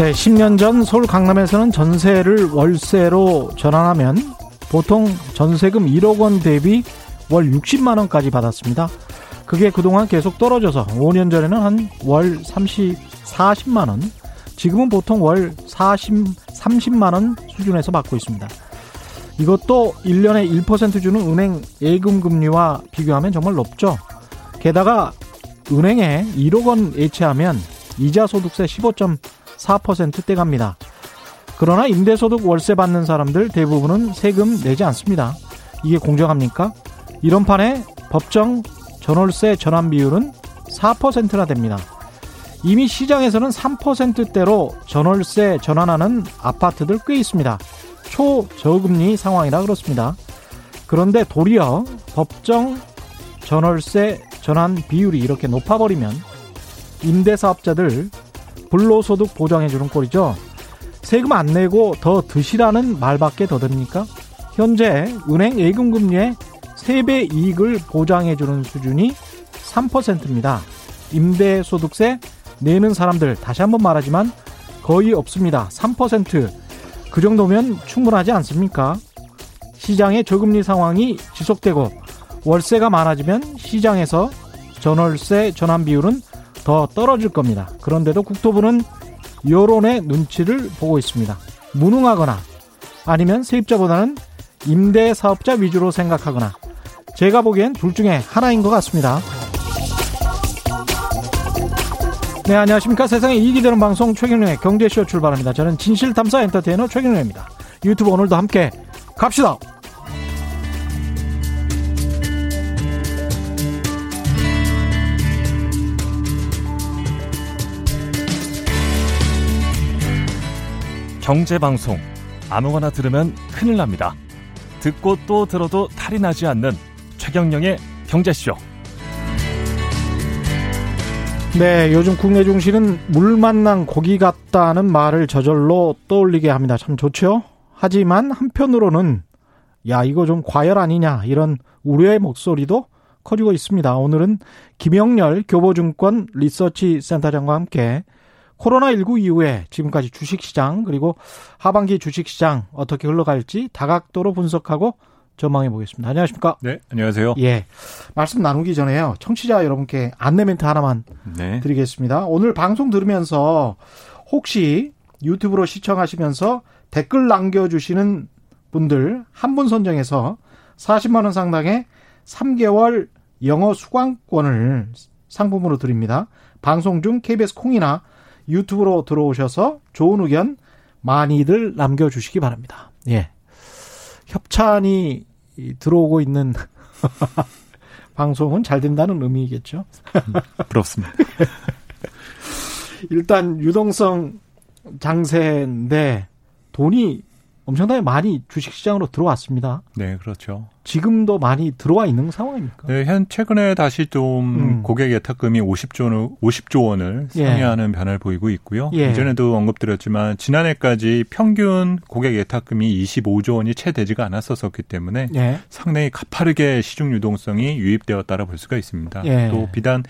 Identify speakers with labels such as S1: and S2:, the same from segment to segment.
S1: 네, 10년 전 서울 강남에서는 전세를 월세로 전환하면 보통 전세금 1억 원 대비 월 60만 원까지 받았습니다. 그게 그동안 계속 떨어져서 5년 전에는 한 월 30, 40만 원, 지금은 보통 월 40, 30만 원 수준에서 받고 있습니다. 이것도 1년에 1% 주는 은행 예금 금리와 비교하면 정말 높죠. 게다가 은행에 1억 원 예치하면 이자 소득세 15.4%대 갑니다. 그러나 임대소득 월세 받는 사람들 대부분은 세금 내지 않습니다. 이게 공정합니까? 이런 판에 법정 전월세 전환 비율은 4%나 됩니다. 이미 시장에서는 3%대로 전월세 전환하는 아파트들 꽤 있습니다. 초저금리 상황이라 그렇습니다. 그런데 도리어 법정 전월세 전환 비율이 이렇게 높아버리면 임대사업자들 불로소득 보장해주는 꼴이죠. 세금 안 내고 더 드시라는 말밖에 더 됩니까? 현재 은행 예금 금리의 3배 이익을 보장해주는 수준이 3%입니다. 임대소득세 내는 사람들 다시 한번 말하지만 거의 없습니다. 3%. 그 정도면 충분하지 않습니까? 시장의 저금리 상황이 지속되고 월세가 많아지면 시장에서 전월세 전환 비율은 더 떨어질 겁니다. 그런데도 국토부는 여론의 눈치를 보고 있습니다. 무능하거나 아니면 세입자보다는 임대 사업자 위주로 생각하거나 제가 보기엔 둘 중에 하나인 것 같습니다. 네, 안녕하십니까. 세상에 이익이 되는 방송 최경련의 경제쇼 출발합니다. 저는 진실탐사 엔터테이너 최경련입니다. 유튜브 오늘도 함께 갑시다.
S2: 경제방송 아무거나 들으면 큰일 납니다. 듣고 또 들어도 탈이 나지 않는 최경영의 경제쇼.
S1: 네, 요즘 국내 중시는 물 만난 고기 같다는 말을 저절로 떠올리게 합니다. 참 좋죠? 하지만 한편으로는 야, 이거 좀 과열 아니냐 이런 우려의 목소리도 커지고 있습니다. 오늘은 김영렬 교보증권 리서치 센터장과 함께 코로나19 이후에 지금까지 주식시장 그리고 하반기 주식시장 어떻게 흘러갈지 다각도로 분석하고 전망해 보겠습니다. 안녕하십니까?
S3: 네, 안녕하세요.
S1: 예. 말씀 나누기 전에요. 청취자 여러분께 안내 멘트 하나만 네. 드리겠습니다. 오늘 방송 들으면서 혹시 유튜브로 시청하시면서 댓글 남겨주시는 분들 한 분 선정해서 40만 원 상당의 3개월 영어 수강권을 상품으로 드립니다. 방송 중 KBS 콩이나 유튜브로 들어오셔서 좋은 의견 많이들 남겨주시기 바랍니다. 예. 협찬이 들어오고 있는 방송은 잘 된다는 의미겠죠.
S3: 부럽습니다.
S1: 일단 유동성 장세인데 돈이 엄청나게 많이 주식시장으로 들어왔습니다.
S3: 네, 그렇죠.
S1: 지금도 많이 들어와 있는 상황입니까?
S3: 네, 현 최근에 다시 좀 음. 고객 예탁금이 50조 50조 원을 예. 상회하는 예. 변화를 보이고 있고요. 예. 이전에도 언급드렸지만 지난해까지 평균 고객 예탁금이 25조 원이 채 되지가 않았었기 때문에 예. 상당히 가파르게 시중 유동성이 유입되었다라 볼 수가 있습니다. 예. 또 비단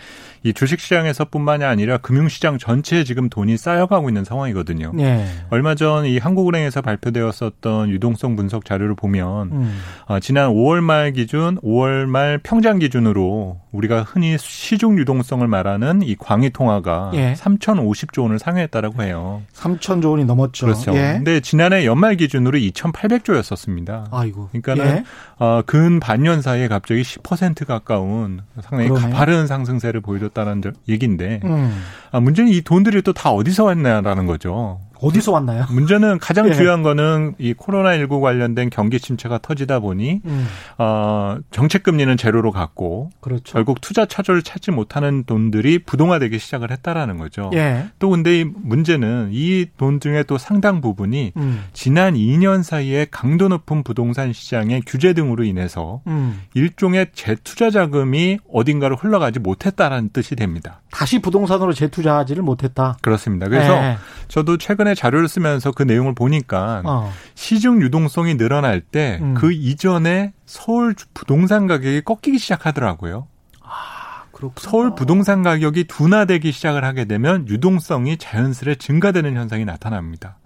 S3: 이 주식시장에서뿐만이 아니라 금융시장 전체에 지금 돈이 쌓여가고 있는 상황이거든요. 예. 얼마 전 이 한국은행에서 발표되었었던 유동성 분석 자료를 보면 음. 어, 지난 5월 말 기준, 5월 말 평장 기준으로 우리가 흔히 시중 유동성을 말하는 이 광의 통화가 예. 3,050조 원을 상회했다라고 해요.
S1: 3,000조 원이 넘었죠.
S3: 그렇죠. 예. 근데 지난해 연말 기준으로 2,800조였었습니다. 아이고. 그러니까는 예. 어, 근 반년 사이에 갑자기 10% 가까운 상당히 그러네요. 가파른 상승세를 보여줬다는 얘기인데 음. 아, 문제는 이 돈들이 또 다 어디서 왔냐라는 거죠.
S1: 어디서 왔나요?
S3: 문제는 가장 예. 중요한 거는 이 코로나19 관련된 경기 침체가 터지다 보니 음. 어, 정책 금리는 제로로 갔고 그렇죠. 결국 투자 차조를 찾지 못하는 돈들이 부동화되기 시작을 했다라는 거죠. 예. 또 근데 이 문제는 이 돈 중에 또 상당 부분이 음. 지난 2년 사이에 강도 높은 부동산 시장의 규제 등으로 인해서 음. 일종의 재투자 자금이 어딘가로 흘러가지 못했다라는 뜻이 됩니다.
S1: 다시 부동산으로 재투자하지를 못했다.
S3: 그렇습니다. 그래서 예. 저도 최근에 최근에 자료를 쓰면서 그 내용을 보니까 어. 시중 유동성이 늘어날 때그 음. 이전에 서울 부동산 가격이 꺾이기 시작하더라고요.
S1: 아.
S3: 서울 부동산 가격이 둔화되기 시작을 하게 되면 유동성이 자연스레 증가되는 현상이 나타납니다.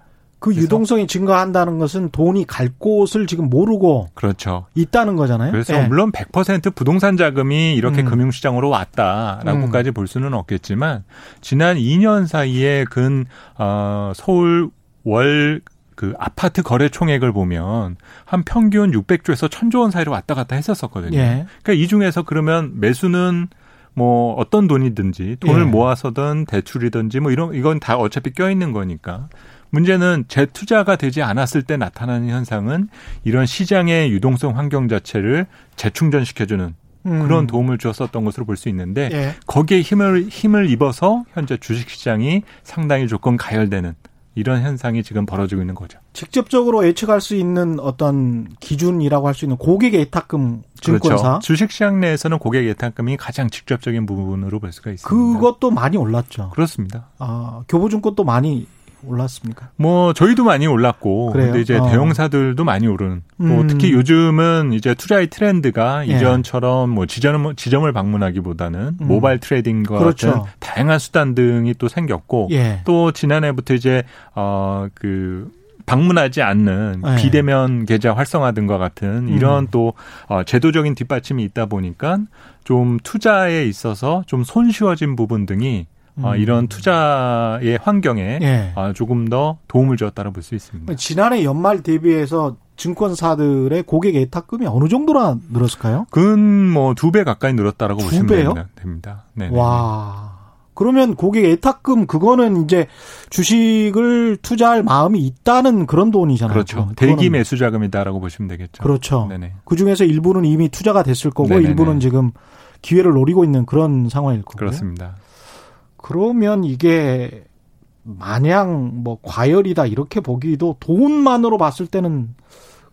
S1: 그 유동성이 증가한다는 것은 돈이 갈 곳을 지금 모르고
S3: 그렇죠.
S1: 있다는 거잖아요.
S3: 그래서 네. 물론 100% 부동산 자금이 이렇게 음. 금융시장으로 왔다라고까지 음. 볼 수는 없겠지만 지난 2년 사이에 근 어, 서울 월그 아파트 거래 총액을 보면 한 평균 600조에서 1000조 원 사이로 왔다 갔다 했었었거든요. 예. 그러니까 이 중에서 그러면 매수는 뭐 어떤 돈이든지 돈을 예. 모아서든 대출이든지 뭐 이런 이건 다 어차피 껴 있는 거니까 문제는 재투자가 되지 않았을 때 나타나는 현상은 이런 시장의 유동성 환경 자체를 재충전시켜주는 음. 그런 도움을 주었었던 것으로 볼 수 있는데 예. 거기에 힘을 힘을 입어서 현재 주식 시장이 상당히 조금 가열되는 이런 현상이 지금 벌어지고 있는 거죠.
S1: 직접적으로 예측할 수 있는 어떤 기준이라고 할 수 있는 고객 예탁금 증권사. 그렇죠.
S3: 주식 시장 내에서는 고객 예탁금이 가장 직접적인 부분으로 볼 수가 있습니다.
S1: 그것도 많이 올랐죠.
S3: 그렇습니다.
S1: 아, 교보증권도 많이 올랐습니까?
S3: 뭐 저희도 많이 올랐고 그래요? 근데 이제 어. 대형사들도 많이 오른. 뭐 음. 뭐 특히 요즘은 이제 투자의 트렌드가 예. 이전처럼 뭐 지점 지점을 방문하기보다는 음. 모바일 트레이딩과 그렇죠. 같은 다양한 수단 등이 또 생겼고 예. 또 지난해부터 이제 어그 방문하지 않는 네. 비대면 계좌 활성화 등과 같은 이런 음. 또 어, 제도적인 뒷받침이 있다 보니까 좀 투자에 있어서 좀 손쉬워진 부분 등이 어, 음. 이런 투자의 환경에 예. 어, 조금 더 도움을 주었다고 볼 수 있습니다.
S1: 지난해 연말 대비해서 증권사들의 고객 예탁금이 어느 정도나 늘었을까요?
S3: 근 뭐 두 배 가까이 늘었다라고 보시면 배요? 됩니다.
S1: 네. 와. 그러면 고객 예탁금 그거는 이제 주식을 투자할 마음이 있다는 그런 돈이잖아요.
S3: 그렇죠. 대기 매수 자금이다라고 보시면 되겠죠.
S1: 그렇죠. 네네. 그 중에서 일부는 이미 투자가 됐을 거고 네네네. 일부는 지금 기회를 노리고 있는 그런 상황일 거고요.
S3: 그렇습니다.
S1: 그러면 이게 마냥 뭐 과열이다 이렇게 보기도 돈만으로 봤을 때는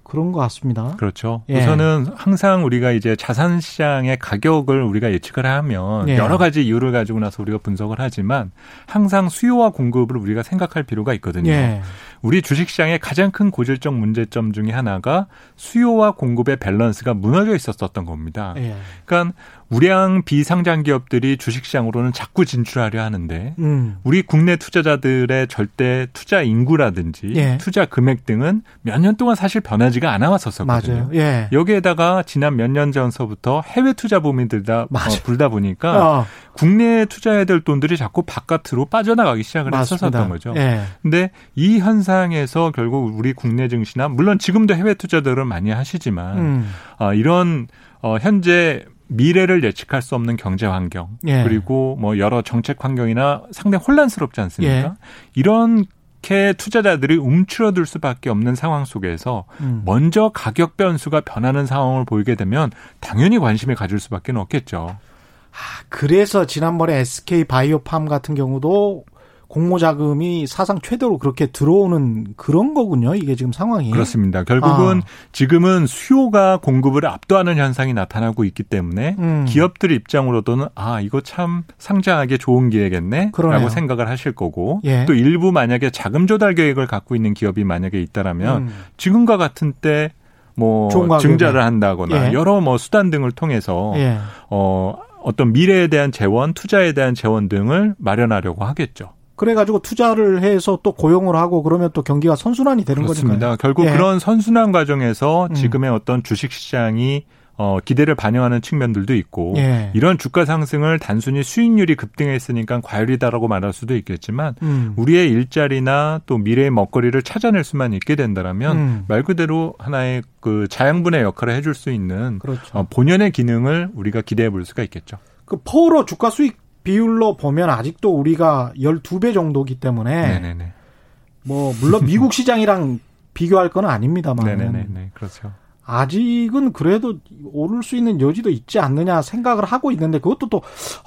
S1: 그런 것 같습니다.
S3: 그렇죠. 예. 우선은 항상 우리가 이제 자산 시장의 가격을 우리가 예측을 하면 예. 여러 가지 이유를 가지고 나서 우리가 분석을 하지만 항상 수요와 공급을 우리가 생각할 필요가 있거든요. 예. 우리 주식 시장의 가장 큰 고질적 문제점 중에 하나가 수요와 공급의 밸런스가 무너져 있었던 겁니다. 예. 그러니까 우량 비상장 기업들이 주식시장으로는 자꾸 진출하려 하는데 음. 우리 국내 투자자들의 절대 투자 인구라든지 예. 투자 금액 등은 몇 년 동안 사실 변하지가 않아 왔었거든요. 예. 여기에다가 지난 몇 년 전서부터 해외 투자 붐이 들다 어, 불다 보니까 어. 국내에 투자해야 될 돈들이 자꾸 바깥으로 빠져나가기 시작을 맞습니다. 했었던 거죠. 예. 근데 이 현상에서 결국 우리 국내 증시나 물론 지금도 해외 투자들은 많이 하시지만 음. 어, 이런 어, 현재 미래를 예측할 수 없는 경제 환경 예. 그리고 뭐 여러 정책 환경이나 상당히 혼란스럽지 않습니까? 예. 이런 이렇게 투자자들이 움츠러들 수밖에 없는 상황 속에서 음. 먼저 가격 변수가 변하는 상황을 보이게 되면 당연히 관심을 가질 수밖에 없겠죠.
S1: 아, 그래서 지난번에 SK 바이오팜 같은 경우도 공모 자금이 사상 최대로 그렇게 들어오는 그런 거군요. 이게 지금 상황이.
S3: 그렇습니다. 결국은 아. 지금은 수요가 공급을 압도하는 현상이 나타나고 있기 때문에 음. 기업들 입장으로도는 아, 이거 참 상장하기 좋은 기회겠네. 그러네요. 라고 생각을 하실 거고 예. 또 일부 만약에 자금 조달 계획을 갖고 있는 기업이 만약에 있다라면 음. 지금과 같은 때 뭐 증자를 한다거나 예. 여러 뭐 수단 등을 통해서 예. 어 어떤 미래에 대한 재원, 투자에 대한 재원 등을 마련하려고 하겠죠.
S1: 그래가지고 투자를 해서 또 고용을 하고 그러면 또 경기가 선순환이 되는. 그렇습니다.
S3: 결국 예. 그런 선순환 과정에서 음. 지금의 음. 어떤 주식 시장이 어, 기대를 반영하는 측면들도 있고 예. 이런 주가 상승을 단순히 수익률이 급등했으니까 과열이다라고 말할 수도 있겠지만 음. 우리의 일자리나 또 미래의 먹거리를 찾아낼 수만 있게 된다라면 음. 말 그대로 하나의 그 자양분의 역할을 해줄 수 있는 그렇죠. 어, 본연의 기능을 우리가 기대해 볼 수가 있겠죠.
S1: 그 포로 주가 수익 비율로 보면 아직도 우리가 12배 정도기 때문에 네네네. 뭐 물론 미국 시장이랑 비교할 건 아닙니다만 네네네. 그렇죠. 아직은 그래도 오를 수 있는 여지도 있지 않느냐 생각을 하고 있는데 그것도 또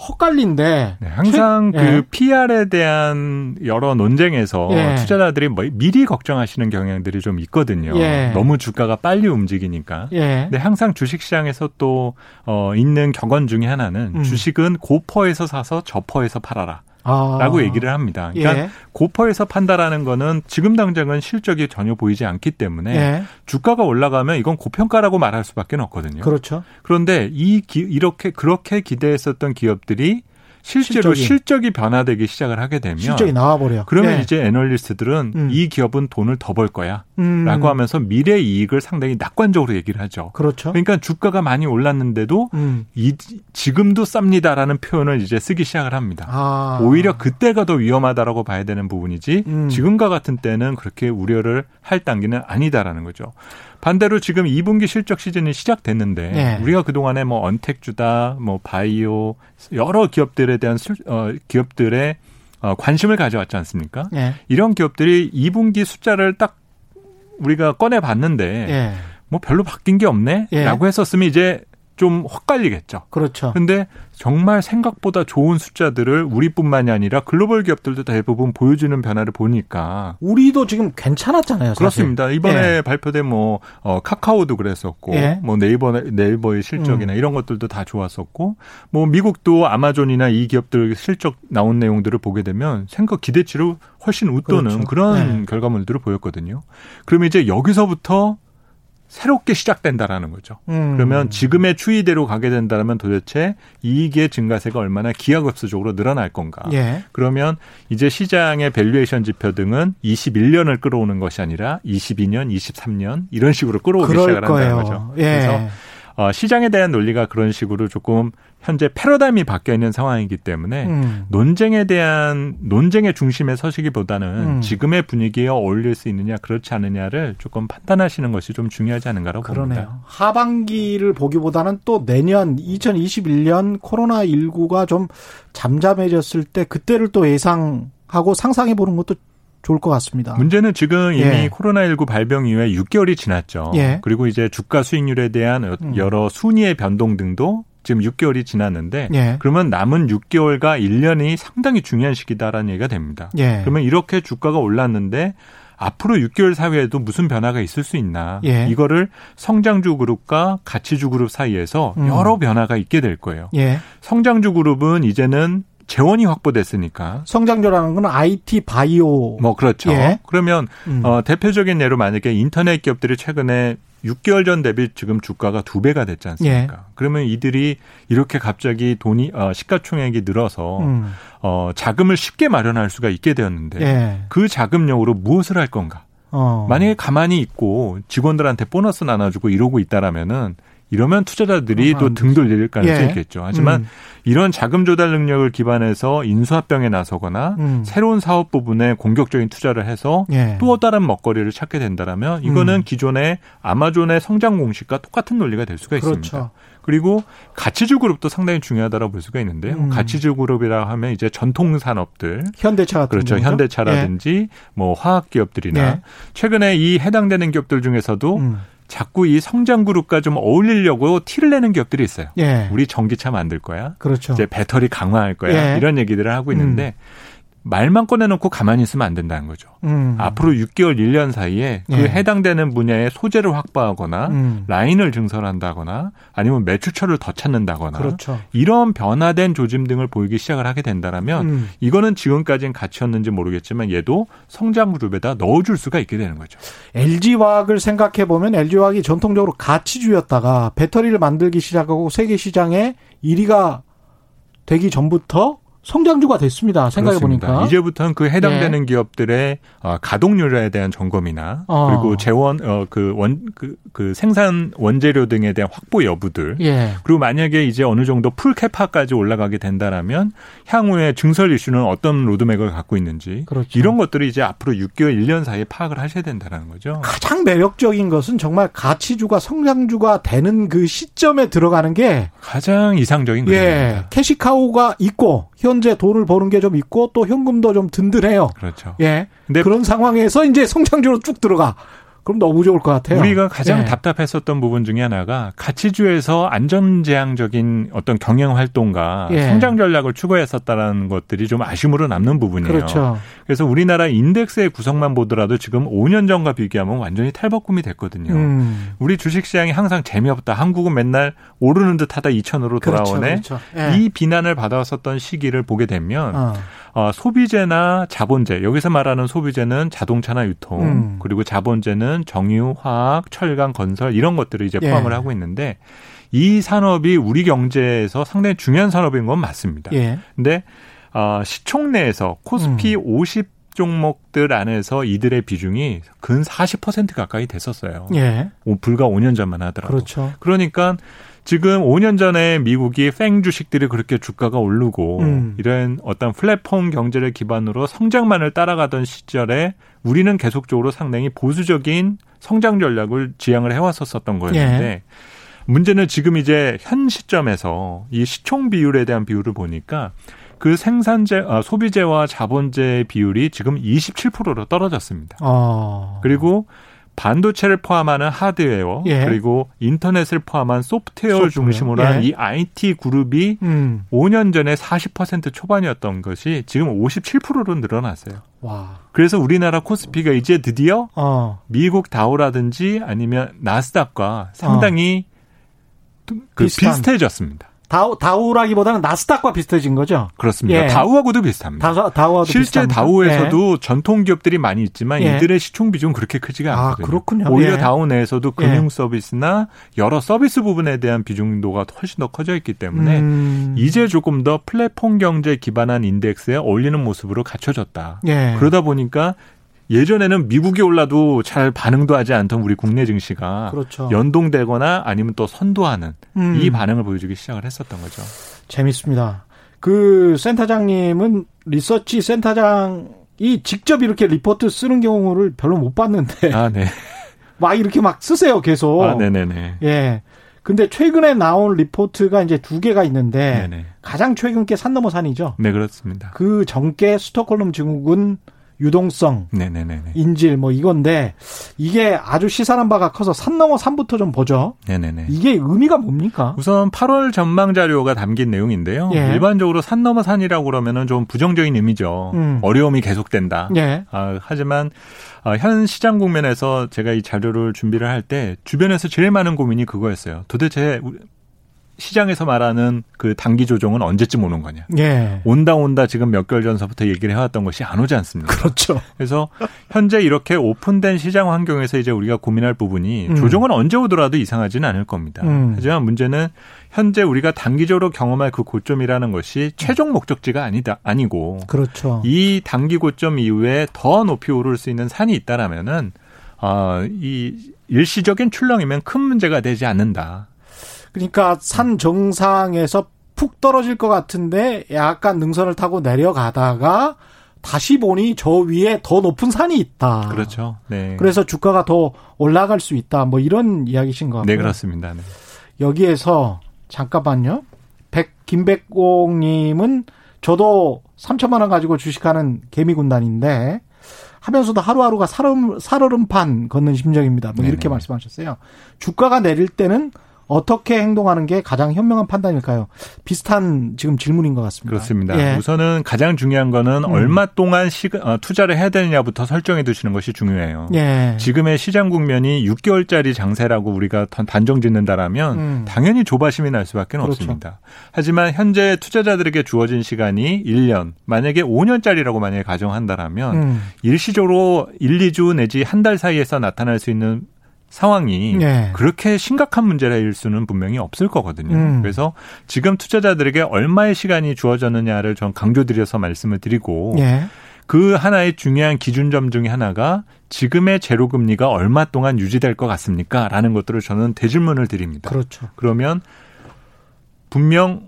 S1: 헛갈린데
S3: 네, 항상 최, 그 예. PR에 대한 여러 논쟁에서 예. 투자자들이 뭐 미리 걱정하시는 경향들이 좀 있거든요. 예. 너무 주가가 빨리 움직이니까. 예. 근데 항상 주식시장에서 또 어, 있는 격언 중에 하나는 음. 주식은 고퍼에서 사서 저퍼에서 팔아라. 라고 얘기를 합니다. 그러니까 예. 고퍼에서 판다라는 거는 지금 당장은 실적이 전혀 보이지 않기 때문에 예. 주가가 올라가면 이건 고평가라고 말할 수밖에 없거든요.
S1: 그렇죠.
S3: 그런데 이 기, 이렇게 그렇게 기대했었던 기업들이 실제로 실적이. 실적이 변화되기 시작을 하게 되면
S1: 실적이 나와버려.
S3: 그러면 네. 이제 애널리스트들은 음. 이 기업은 돈을 더 벌 거야 라고 음. 하면서 미래 이익을 상당히 낙관적으로 얘기를 하죠.
S1: 그렇죠.
S3: 그러니까 주가가 많이 올랐는데도 음. 이 지금도 쌉니다라는 표현을 이제 쓰기 시작을 합니다. 아. 오히려 그때가 더 위험하다라고 봐야 되는 부분이지 음. 지금과 같은 때는 그렇게 우려를 할 단계는 아니다라는 거죠. 반대로 지금 2분기 실적 시즌이 시작됐는데 네. 우리가 그동안에 뭐 언택주다, 뭐 바이오 여러 기업들에 대한 술, 어, 기업들의 어, 관심을 가져왔지 않습니까? 네. 이런 기업들이 2분기 숫자를 딱 우리가 꺼내 봤는데 네. 뭐 별로 바뀐 게 없네라고 했었으면 이제 좀 헛갈리겠죠.
S1: 그렇죠.
S3: 근데 정말 생각보다 좋은 숫자들을 우리뿐만이 아니라 글로벌 기업들도 대부분 보여주는 변화를 보니까
S1: 우리도 지금 괜찮았잖아요. 사실.
S3: 그렇습니다. 이번에 예. 발표된 뭐 어, 카카오도 그랬었고 예. 뭐 네이버 네이버의 실적이나 음. 이런 것들도 다 좋았었고 뭐 미국도 아마존이나 이 기업들 실적 나온 내용들을 보게 되면 생각 기대치를 훨씬 웃도는 그렇죠. 그런 예. 결과물들을 보였거든요. 그러면 이제 여기서부터 새롭게 시작된다라는 거죠. 음. 그러면 지금의 추이대로 가게 된다면 도대체 이익의 증가세가 얼마나 기하급수적으로 늘어날 건가? 예. 그러면 이제 시장의 valuation 지표 등은 21년을 끌어오는 것이 아니라 22년, 23년 이런 식으로 끌어오기 시작을 한다는 거죠. 예. 그래서 어, 시장에 대한 논리가 그런 식으로 조금 현재 패러다임이 바뀌어 있는 상황이기 때문에 음. 논쟁에 대한 논쟁의 중심에 서시기보다는 음. 지금의 분위기에 어울릴 수 있느냐 그렇지 않느냐를 조금 판단하시는 것이 좀 중요하지 않은가라고 그러네요. 봅니다.
S1: 하반기를 보기보다는 또 내년 2021년 코로나 19가 좀 잠잠해졌을 때 그때를 또 예상하고 상상해 보는 것도 좋을 것 같습니다.
S3: 문제는 지금 이미 예. 코로나19 발병 이후에 6개월이 지났죠. 예. 그리고 이제 주가 수익률에 대한 음. 여러 순위의 변동 등도 지금 6개월이 지났는데 예. 그러면 남은 6개월과 1년이 상당히 중요한 시기다라는 얘기가 됩니다. 예. 그러면 이렇게 주가가 올랐는데 앞으로 6개월 사이에도 무슨 변화가 있을 수 있나. 예. 이거를 성장주 그룹과 가치주 그룹 사이에서 음. 여러 변화가 있게 될 거예요. 예. 성장주 그룹은 이제는 재원이 확보됐으니까.
S1: 성장주라는 건 IT, 바이오.
S3: 뭐 그렇죠. 예. 그러면 음. 어, 대표적인 예로 만약에 인터넷 기업들이 최근에 6개월 전 대비 지금 주가가 두 배가 됐지 않습니까? 예. 그러면 이들이 이렇게 갑자기 돈이 어, 시가총액이 늘어서 음. 어, 자금을 쉽게 마련할 수가 있게 되었는데 예. 그 자금력으로 무엇을 할 건가? 어. 만약에 가만히 있고 직원들한테 보너스 나눠주고 이러고 있다라면은 이러면 투자자들이 또등 돌릴 가능성이 예. 있겠죠. 하지만 음. 이런 자금 조달 능력을 기반해서 인수합병에 나서거나 음. 새로운 사업 부분에 공격적인 투자를 해서 예. 또 다른 먹거리를 찾게 된다라면 이거는 음. 기존의 아마존의 성장 공식과 똑같은 논리가 될 수가 그렇죠. 있습니다. 그리고 가치주 그룹도 상당히 중요하다고 볼 수가 있는데요. 음. 가치주 그룹이라 하면 이제 전통 산업들,
S1: 현대차 같은
S3: 그렇죠.
S1: 거죠?
S3: 현대차라든지 예. 뭐 화학 기업들이나 예. 최근에 이 해당되는 기업들 중에서도 음. 자꾸 이 성장 그룹과 좀 어울리려고 티를 내는 기업들이 있어요. 예. 우리 전기차 만들 거야.
S1: 그렇죠.
S3: 이제 배터리 강화할 거야. 예. 이런 얘기들을 하고 있는데 음. 말만 꺼내놓고 가만히 있으면 안 된다는 거죠. 음. 앞으로 6개월, 1년 사이에 그 예. 해당되는 분야의 소재를 확보하거나 음. 라인을 증설한다거나 아니면 매출처를 더 찾는다거나
S1: 그렇죠.
S3: 이런 변화된 조짐 등을 보이기 시작을 하게 된다면 음. 이거는 지금까지는 가치였는지 모르겠지만 얘도 성장 그룹에다 넣어줄 수가 있게 되는 거죠.
S1: LG화학을 생각해 보면 LG화학이 전통적으로 가치주였다가 배터리를 만들기 시작하고 세계 시장에 1위가 되기 전부터 성장주가 됐습니다. 생각해 보니까
S3: 이제부터는 그 해당되는 예. 기업들의 어, 가동률에 대한 점검이나 어. 그리고 재원 어, 그원그 그, 그 생산 원재료 등에 대한 확보 여부들 예. 그리고 만약에 이제 어느 정도 풀 캐파까지 올라가게 된다라면 향후에 증설 이슈는 어떤 로드맵을 갖고 있는지 그렇죠. 이런 것들이 이제 앞으로 6개월 1년 사이에 파악을 하셔야 된다는 거죠.
S1: 가장 매력적인 것은 정말 가치주가 성장주가 되는 그 시점에 들어가는 게
S3: 가장 이상적인.
S1: 예. 캐시카우가 있고 현재 돈을 버는 게 좀 있고 또 현금도 좀 든든해요.
S3: 그렇죠.
S1: 예. 근데 그런 상황에서 이제 성장주로 쭉 들어가. 그럼 너무 좋을 것 같아요.
S3: 우리가 가장 네. 답답했었던 부분 중에 하나가 가치주에서 안전제한적인 어떤 경영 활동과 예. 성장 전략을 추구했었다라는 것들이 좀 아쉬움으로 남는 부분이에요.
S1: 그렇죠.
S3: 그래서 우리나라 인덱스의 구성만 보더라도 지금 5년 전과 비교하면 완전히 탈바꿈이 됐거든요. 음. 우리 주식시장이 항상 재미없다. 한국은 맨날 오르는 듯하다 2천으로 그렇죠, 돌아오네. 그렇죠, 그렇죠. 예. 이 비난을 받아왔었던 시기를 보게 되면 어. 어, 소비재나 자본재 여기서 말하는 소비재는 자동차나 유통 음. 그리고 자본재는 정유, 화학, 철강, 건설 이런 것들을 이제 포함을 예. 하고 있는데 이 산업이 우리 경제에서 상당히 중요한 산업인 건 맞습니다. 예. 근데 어, 시총 내에서 코스피 음. 50 종목들 안에서 이들의 비중이 근 40% 가까이 됐었어요. 예. 불과 5년 전만 하더라도. 그렇죠. 그러니까 지금 5년 전에 미국이 팽 주식들이 그렇게 주가가 오르고 음. 이런 어떤 플랫폼 경제를 기반으로 성장만을 따라가던 시절에 우리는 계속적으로 상당히 보수적인 성장 전략을 지향을 해왔었었던 거였는데 예. 문제는 지금 이제 현 시점에서 이 시총 비율에 대한 비율을 보니까 그 생산재, 아, 소비재와 자본재 비율이 지금 27%로 떨어졌습니다. 어. 그리고 반도체를 포함하는 하드웨어 예. 그리고 인터넷을 포함한 소프트웨어를 소프트웨어. 중심으로 한이 IT 그룹이 음. 5년 전에 40% 초반이었던 것이 지금 57%로 늘어났어요. 와. 그래서 우리나라 코스피가 이제 드디어 어. 미국 다우라든지 아니면 나스닥과 상당히 어. 그 비슷해졌습니다.
S1: 다우, 다우라기보다는 나스닥과 비슷해진 거죠?
S3: 그렇습니다. 예. 다우하고도 비슷합니다. 다우, 다우하고도 실제 비슷합니다. 다우에서도 예. 전통 기업들이 많이 있지만 예. 이들의 시총 비중 그렇게 크지가 아, 않거든요. 그렇군요. 오히려 예. 다우 내에서도 금융 예. 서비스나 여러 서비스 부분에 대한 비중도가 훨씬 더 커져 있기 때문에 음. 이제 조금 더 플랫폼 경제 기반한 인덱스에 어울리는 모습으로 갖춰졌다. 예. 그러다 보니까 예전에는 미국이 올라도 잘 반응도 하지 않던 우리 국내 증시가 그렇죠. 연동되거나 아니면 또 선도하는 음. 이 반응을 보여주기 시작을 했었던 거죠.
S1: 재밌습니다. 그 센터장님은 리서치 센터장이 직접 이렇게 리포트 쓰는 경우를 별로 못 봤는데. 아, 네. 막 이렇게 막 쓰세요, 계속. 아, 네네네. 예. 근데 최근에 나온 리포트가 이제 두 개가 있는데 네네. 가장 최근 게 산 넘어 산이죠.
S3: 네, 그렇습니다.
S1: 그 전께 스톡홀름 증후군 유동성, 네네네. 인질 뭐 이건데 이게 아주 시사한 바가 커서 산 넘어 산부터 좀 보죠. 네네네. 이게 의미가 뭡니까?
S3: 우선 8월 전망 자료가 담긴 내용인데요. 예. 일반적으로 산 넘어 산이라고 그러면은 좀 부정적인 의미죠. 음. 어려움이 계속된다. 예. 아, 하지만 아, 현 시장 국면에서 제가 이 자료를 준비를 할 때 주변에서 제일 많은 고민이 그거였어요. 도대체 시장에서 말하는 그 단기 조정은 언제쯤 오는 거냐. 예. 온다 온다 지금 몇 개월 전서부터 얘기를 해왔던 것이 안 오지 않습니까?
S1: 그렇죠.
S3: 그래서 현재 이렇게 오픈된 시장 환경에서 이제 우리가 고민할 부분이 음. 조정은 언제 오더라도 이상하지는 않을 겁니다. 음. 하지만 문제는 현재 우리가 단기적으로 경험할 그 고점이라는 것이 최종 목적지가 아니다 아니고 그렇죠. 이 단기 고점 이후에 더 높이 오를 수 있는 산이 있다라면은 아이 일시적인 출렁이면 큰 문제가 되지 않는다.
S1: 그러니까 산 정상에서 푹 떨어질 것 같은데 약간 능선을 타고 내려가다가 다시 보니 저 위에 더 높은 산이 있다.
S3: 그렇죠. 네.
S1: 그래서 주가가 더 올라갈 수 있다. 뭐 이런 이야기신 것 같아요.
S3: 네, 그렇습니다. 네.
S1: 여기에서 잠깐만요. 백 김백공 님은 저도 3천만 원 가지고 주식하는 개미 군단인데 하면서도 하루하루가 살얼음, 살얼음판 걷는 심정입니다. 뭐 이렇게 네네. 말씀하셨어요. 주가가 내릴 때는 어떻게 행동하는 게 가장 현명한 판단일까요? 비슷한 지금 질문인 것 같습니다.
S3: 그렇습니다. 예. 우선은 가장 중요한 거는 음. 얼마 동안 시, 어, 투자를 해야 되느냐부터 설정해 두시는 것이 중요해요. 예. 지금의 시장 국면이 6개월짜리 장세라고 우리가 단정 짓는다라면 음. 당연히 조바심이 날 수밖에 그렇죠. 없습니다. 하지만 현재 투자자들에게 주어진 시간이 1년, 만약에 5년짜리라고 만약에 가정한다라면 음. 일시적으로 1, 2주 내지 한 달 사이에서 나타날 수 있는 상황이 네. 그렇게 심각한 문제일 수는 분명히 없을 거거든요. 음. 그래서 지금 투자자들에게 얼마의 시간이 주어졌느냐를 전 강조드려서 말씀을 드리고 네. 그 하나의 중요한 기준점 중에 하나가 지금의 제로 금리가 얼마 동안 유지될 것 같습니까? 라는 것들을 저는 대질문을 드립니다.
S1: 그렇죠.
S3: 그러면 분명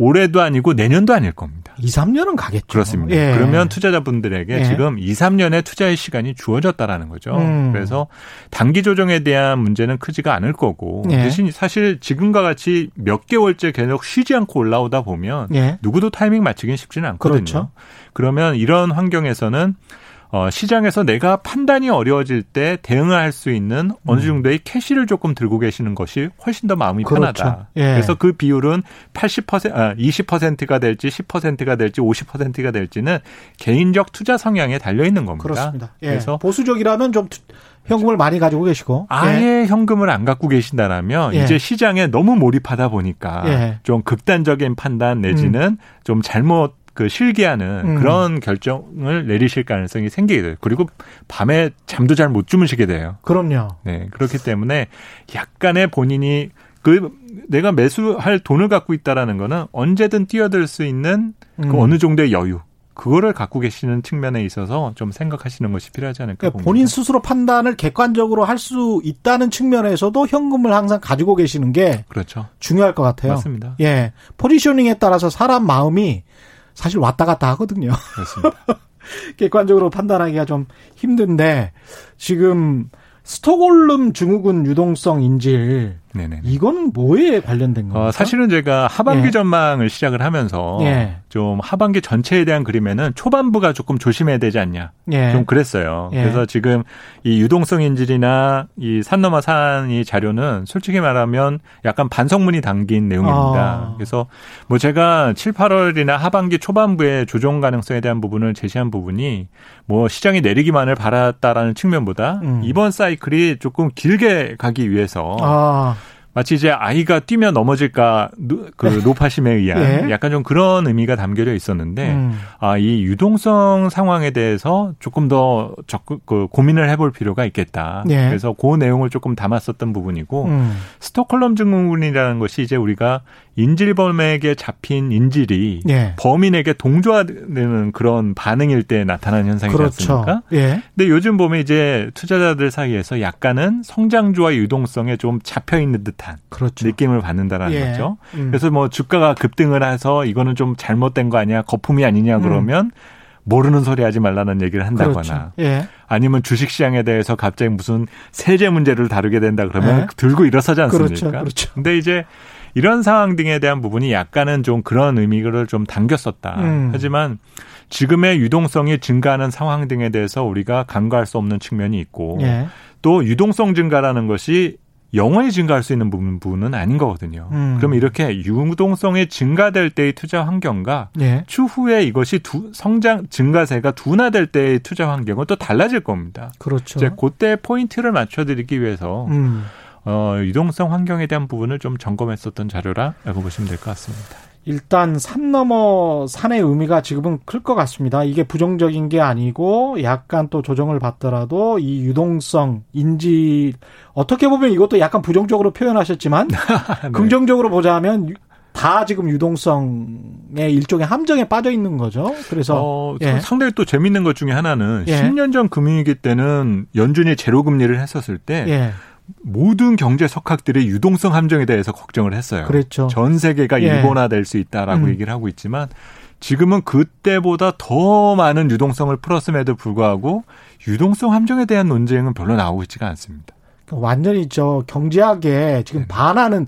S3: 올해도 아니고 내년도 아닐 겁니다.
S1: 2, 3년은 가겠죠.
S3: 그렇습니다. 예. 그러면 투자자분들에게 예. 지금 2, 3년의 투자의 시간이 주어졌다라는 거죠. 음. 그래서 단기 조정에 대한 문제는 크지가 않을 거고 예. 대신 사실 지금과 같이 몇 개월째 계속 쉬지 않고 올라오다 보면 예. 누구도 타이밍 맞추기는 쉽지는 않거든요. 그렇죠. 그러면 이런 환경에서는 어, 시장에서 내가 판단이 어려워질 때 대응할 수 있는 어느 음. 정도의 캐시를 조금 들고 계시는 것이 훨씬 더 마음이 그렇죠. 편하다. 예. 그래서 그 비율은 80% 아, 20%가 될지 10%가 될지 50%가 될지는 개인적 투자 성향에 달려 있는 겁니다.
S1: 그렇습니다. 예. 그래서 보수적이라면 좀 현금을 많이 가지고 계시고
S3: 아예 예. 현금을 안 갖고 계신다라면 예. 이제 시장에 너무 몰입하다 보니까 예. 좀 극단적인 판단 내지는 음. 좀 잘못 그 실기하는 음. 그런 결정을 내리실 가능성이 생기게 돼요. 그리고 밤에 잠도 잘 못 주무시게 돼요.
S1: 그럼요.
S3: 네. 그렇기 때문에 약간의 본인이 그 내가 매수할 돈을 갖고 있다라는 거는 언제든 뛰어들 수 있는 그 음. 어느 정도의 여유. 그거를 갖고 계시는 측면에 있어서 좀 생각하시는 것이 필요하지 않을까 그러니까
S1: 본인 스스로 판단을 객관적으로 할 수 있다는 측면에서도 현금을 항상 가지고 계시는 게
S3: 그렇죠.
S1: 중요할 것 같아요.
S3: 맞습니다.
S1: 예. 포지셔닝에 따라서 사람 마음이 사실 왔다 갔다 하거든요.
S3: 그렇습니다.
S1: 객관적으로 판단하기가 좀 힘든데 지금 스톡홀름 증후군 유동성 인질 네네. 이거는 뭐에 관련된 겁니까?
S3: 어, 사실은 제가 하반기 예. 전망을 시작을 하면서 예. 좀 하반기 전체에 대한 그림에는 초반부가 조금 조심해야 되지 않냐. 예. 좀 그랬어요. 예. 그래서 지금 이 유동성 인질이나 이 산 넘어 산이 자료는 솔직히 말하면 약간 반성문이 담긴 내용입니다. 아. 그래서 뭐 제가 7, 8월이나 하반기 초반부에 조정 가능성에 대한 부분을 제시한 부분이 뭐 시장이 내리기만을 바랐다라는 측면보다 음. 이번 사이클이 조금 길게 가기 위해서 아. 마치 이제 아이가 뛰면 넘어질까 그 네. 노파심에 의한 네. 약간 좀 그런 의미가 담겨져 있었는데 음. 아이 유동성 상황에 대해서 조금 더 적극 그 고민을 해볼 필요가 있겠다. 네. 그래서 그 내용을 조금 담았었던 부분이고 음. 스톡홀름 증후군이라는 것이 이제 우리가 인질범에게 잡힌 인질이 예. 범인에게 동조하는 그런 반응일 때 나타나는 현상이지 그렇죠. 않습니까? 예. 근데 요즘 보면 이제 투자자들 사이에서 약간은 성장주와 유동성에 좀 잡혀 있는 듯한 그렇죠. 느낌을 받는다라는 예. 거죠. 음. 그래서 뭐 주가가 급등을 해서 이거는 좀 잘못된 거 아니야, 거품이 아니냐 음. 그러면 음. 모르는 소리 하지 말라는 얘기를 한다거나 그렇죠. 예. 아니면 주식시장에 대해서 갑자기 무슨 세제 문제를 다루게 된다 그러면 예. 들고 일어서지 않습니까? 그렇죠. 그렇죠. 근데 이제 이런 상황 등에 대한 부분이 약간은 좀 그런 의미를 좀 담겼었다. 음. 하지만 지금의 유동성이 증가하는 상황 등에 대해서 우리가 간과할 수 없는 측면이 있고 예. 또 유동성 증가라는 것이 영원히 증가할 수 있는 부분은 아닌 거거든요. 음. 그럼 이렇게 유동성이 증가될 때의 투자 환경과 예. 추후에 이것이 두, 성장 증가세가 둔화될 때의 투자 환경은 또 달라질 겁니다.
S1: 그렇죠.
S3: 이제 그때 포인트를 맞춰드리기 위해서 음. 어, 유동성 환경에 대한 부분을 좀 점검했었던 자료라고 보시면 될 것 같습니다.
S1: 일단 산 넘어 산의 의미가 지금은 클 것 같습니다. 이게 부정적인 게 아니고 약간 또 조정을 받더라도 이 유동성 인지 어떻게 보면 이것도 약간 부정적으로 표현하셨지만 네. 긍정적으로 보자면 다 지금 유동성의 일종의 함정에 빠져 있는 거죠. 그래서 어,
S3: 예. 상당히 또 재밌는 것 중에 하나는 예. 10년 전 금융위기 때는 연준이 제로 금리를 했었을 때 예. 모든 경제 석학들이 유동성 함정에 대해서 걱정을 했어요.
S1: 그렇죠.
S3: 전 세계가 예. 일본화될 수 있다라고 음. 얘기를 하고 있지만 지금은 그때보다 더 많은 유동성을 풀었음에도 불구하고 유동성 함정에 대한 논쟁은 별로 나오고 있지가 않습니다.
S1: 완전히 저 경제학에 지금 네. 반하는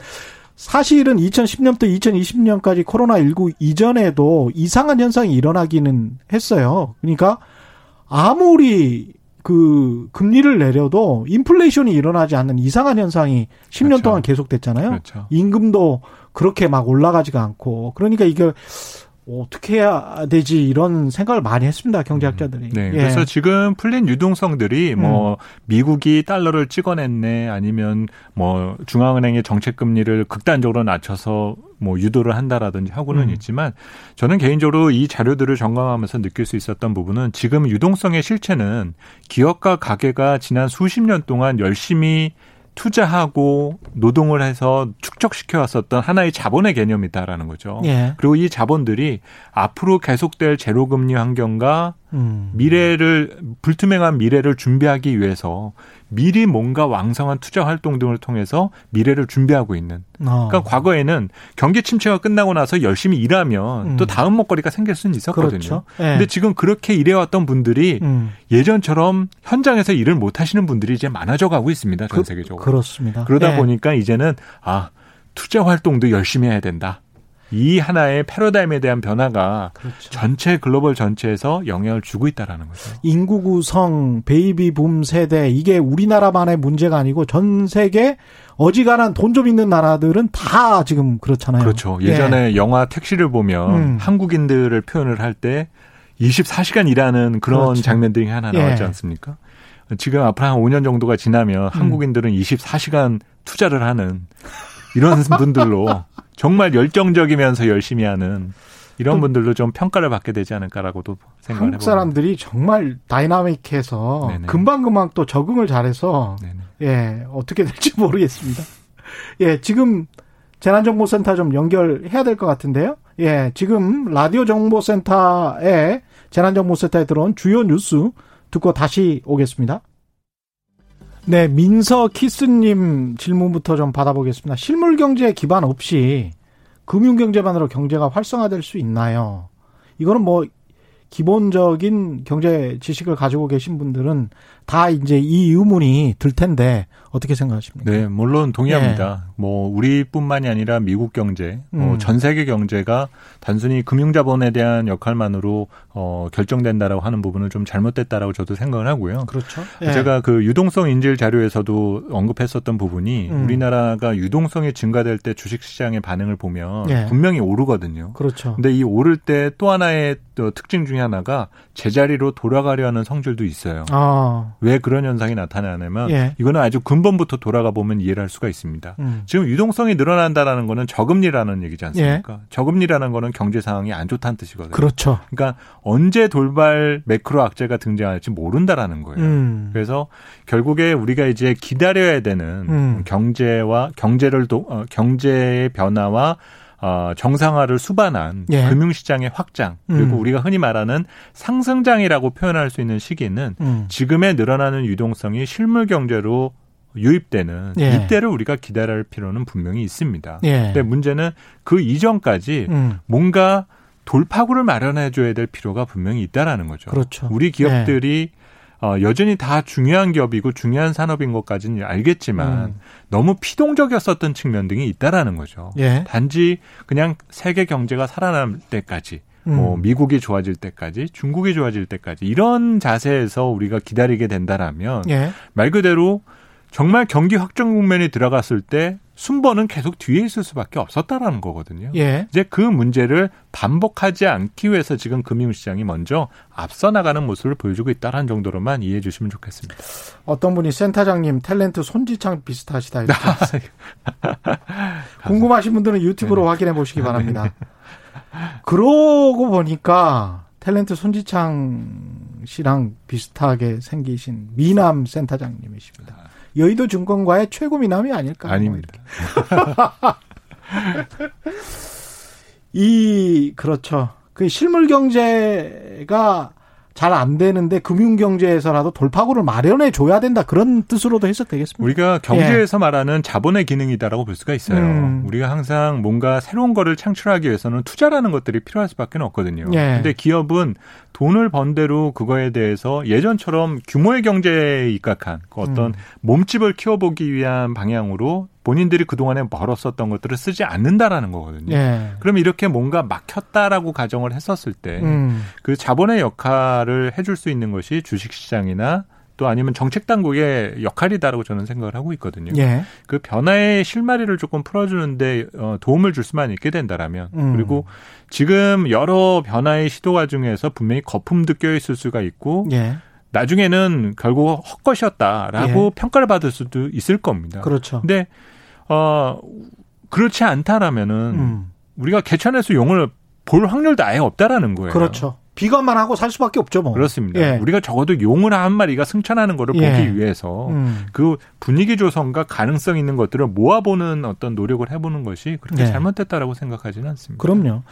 S1: 사실은 2010년부터 2020년까지 코로나19 이전에도 이상한 현상이 일어나기는 했어요. 그러니까 아무리 그 금리를 내려도 인플레이션이 일어나지 않는 이상한 현상이 10년 그렇죠. 동안 계속됐잖아요. 그렇죠. 임금도 그렇게 막 올라가지가 않고 그러니까 이게 어떻게 해야 되지 이런 생각을 많이 했습니다 경제학자들이.
S3: 네, 예. 그래서 지금 풀린 유동성들이 뭐 음. 미국이 달러를 찍어냈네 아니면 뭐 중앙은행의 정책 금리를 극단적으로 낮춰서 뭐 유도를 한다라든지 하고는 음. 있지만 저는 개인적으로 이 자료들을 점검하면서 느낄 수 있었던 부분은 지금 유동성의 실체는 기업과 가게가 지난 수십 년 동안 열심히 투자하고 노동을 해서 축적시켜 왔었던 하나의 자본의 개념이다라는 거죠. 예. 그리고 이 자본들이 앞으로 계속될 제로금리 환경과 음. 미래를 불투명한 미래를 준비하기 위해서 미리 뭔가 왕성한 투자 활동 등을 통해서 미래를 준비하고 있는. 어. 그러니까 과거에는 경기 침체가 끝나고 나서 열심히 일하면 음. 또 다음 먹거리가 생길 수는 있었거든요. 그렇죠. 네. 근데 지금 그렇게 일해왔던 분들이 음. 예전처럼 현장에서 일을 못 하시는 분들이 이제 많아져 가고 있습니다. 전 그, 세계적으로.
S1: 그렇습니다.
S3: 그러다 네. 보니까 이제는 아 투자 활동도 열심히 해야 된다. 이 하나의 패러다임에 대한 변화가 그렇죠. 전체 글로벌 전체에서 영향을 주고 있다라는 거죠.
S1: 인구 구성, 베이비 붐 세대 이게 우리나라만의 문제가 아니고 전 세계 어지간한 돈 좀 있는 나라들은 다 지금 그렇잖아요.
S3: 그렇죠. 예전에 예. 영화 택시를 보면 음. 한국인들을 표현을 할 때 24시간 일하는 그런 그렇죠. 장면들이 하나 나왔지 예. 않습니까? 지금 앞으로 한 5년 정도가 지나면 음. 한국인들은 24시간 투자를 하는 이런 분들로 정말 열정적이면서 열심히 하는 이런 분들도 좀 평가를 받게 되지 않을까라고도 생각을
S1: 해봅니다. 한국 사람들이 정말 다이나믹해서 금방금방 또 적응을 잘해서 네네. 예 어떻게 될지 모르겠습니다. 예 지금 재난정보센터 좀 연결해야 될 것 같은데요. 예 지금 라디오 정보센터에 재난정보센터에 들어온 주요 뉴스 듣고 다시 오겠습니다. 네, 민서 키스님 질문부터 좀 받아보겠습니다. 실물 경제 기반 없이 금융 경제만으로 경제가 활성화될 수 있나요? 이거는 뭐 기본적인 경제 지식을 가지고 계신 분들은 다 이제 이 의문이 들 텐데 어떻게 생각하십니까?
S3: 네, 물론 동의합니다. 네. 뭐 우리뿐만이 아니라 미국 경제, 뭐 음. 뭐전 세계 경제가 단순히 금융자본에 대한 역할만으로 어 결정된다라고 하는 부분은 좀 잘못됐다라고 저도 생각을 하고요.
S1: 그렇죠.
S3: 네. 제가 그 유동성 인질 자료에서도 언급했었던 부분이 음. 우리나라가 유동성이 증가될 때 주식시장의 반응을 보면 네. 분명히 오르거든요.
S1: 그렇죠.
S3: 근데 이 오를 때 또 하나의 또 특징 중에 하나가 제자리로 돌아가려는 성질도 있어요. 아. 왜 그런 현상이 나타나냐면 예. 이거는 아주 근 본부터 돌아가 보면 이해를 할 수가 있습니다. 음. 지금 유동성이 늘어난다라는 거는 저금리라는 얘기지 않습니까? 예. 저금리라는 거는 경제 상황이 안 좋다는 뜻이거든요.
S1: 그렇죠.
S3: 그러니까 언제 돌발 매크로 악재가 등장할지 모른다라는 거예요. 음. 그래서 결국에 우리가 이제 기다려야 되는 음. 경제와 경제를 도, 어, 경제의 변화와 어, 정상화를 수반한 예. 금융시장의 확장 그리고 음. 우리가 흔히 말하는 상승장이라고 표현할 수 있는 시기는 음. 지금의 늘어나는 유동성이 실물 경제로 유입되는 예. 이때를 우리가 기다릴 필요는 분명히 있습니다. 예. 근데 문제는 그 이전까지 음. 뭔가 돌파구를 마련해 줘야 될 필요가 분명히 있다라는 거죠.
S1: 그렇죠.
S3: 우리 기업들이 예. 어, 여전히 다 중요한 기업이고 중요한 산업인 것까지는 알겠지만 음. 너무 피동적이었었던 측면 등이 있다라는 거죠. 예. 단지 그냥 세계 경제가 살아날 때까지 뭐 음. 뭐 미국이 좋아질 때까지 중국이 좋아질 때까지 이런 자세에서 우리가 기다리게 된다라면 예. 말 그대로 정말 경기 확정 국면이 들어갔을 때 순번은 계속 뒤에 있을 수밖에 없었다라는 거거든요. 예. 이제 그 문제를 반복하지 않기 위해서 지금 금융시장이 먼저 앞서 나가는 모습을 보여주고 있다는 정도로만 이해해 주시면 좋겠습니다.
S1: 어떤 분이 센터장님 탤런트 손지창 비슷하시다 이렇게 궁금하신 분들은 유튜브로 네 확인해 보시기 바랍니다. 그러고 보니까 탤런트 손지창 씨랑 비슷하게 생기신 미남 센터장님이십니다. 여의도 증권가의 최고 미남이 아닐까?
S3: 아닙니다.
S1: 이 그렇죠. 그 실물 경제가 잘 안 되는데 금융 경제에서라도 돌파구를 마련해 줘야 된다 그런 뜻으로도 해석 되겠습니다.
S3: 우리가 경제에서 예. 말하는 자본의 기능이다라고 볼 수가 있어요. 음. 우리가 항상 뭔가 새로운 거를 창출하기 위해서는 투자라는 것들이 필요할 수밖에 없거든요. 예. 근데 기업은 돈을 번 대로 그거에 대해서 예전처럼 규모의 경제에 입각한 그 어떤 음. 몸집을 키워보기 위한 방향으로 본인들이 그동안에 벌었었던 것들을 쓰지 않는다라는 거거든요. 예. 그럼 이렇게 뭔가 막혔다라고 가정을 했었을 때그 음. 그 자본의 역할을 해줄 수 있는 것이 주식시장이나 또 아니면 정책 당국의 역할이다라고 저는 생각을 하고 있거든요. 예. 그 변화의 실마리를 조금 풀어주는데 어, 도움을 줄 수만 있게 된다라면 음. 그리고 지금 여러 변화의 시도가 중에서 분명히 거품도 껴 있을 수가 있고 예. 나중에는 결국 헛것이었다라고 예. 평가를 받을 수도 있을 겁니다.
S1: 그렇죠.
S3: 근데 어 그렇지 않다라면은 음. 우리가 개천에서 용을 볼 확률도 아예 없다라는 거예요.
S1: 그렇죠. 비관만 하고 살 수밖에 없죠, 뭐.
S3: 그렇습니다. 예. 우리가 적어도 용을 한 마리가 승천하는 거를 예. 보기 위해서 음. 그 분위기 조성과 가능성 있는 것들을 모아보는 어떤 노력을 해보는 것이 그렇게 예. 잘못됐다라고 생각하지는 않습니다.
S1: 그럼요.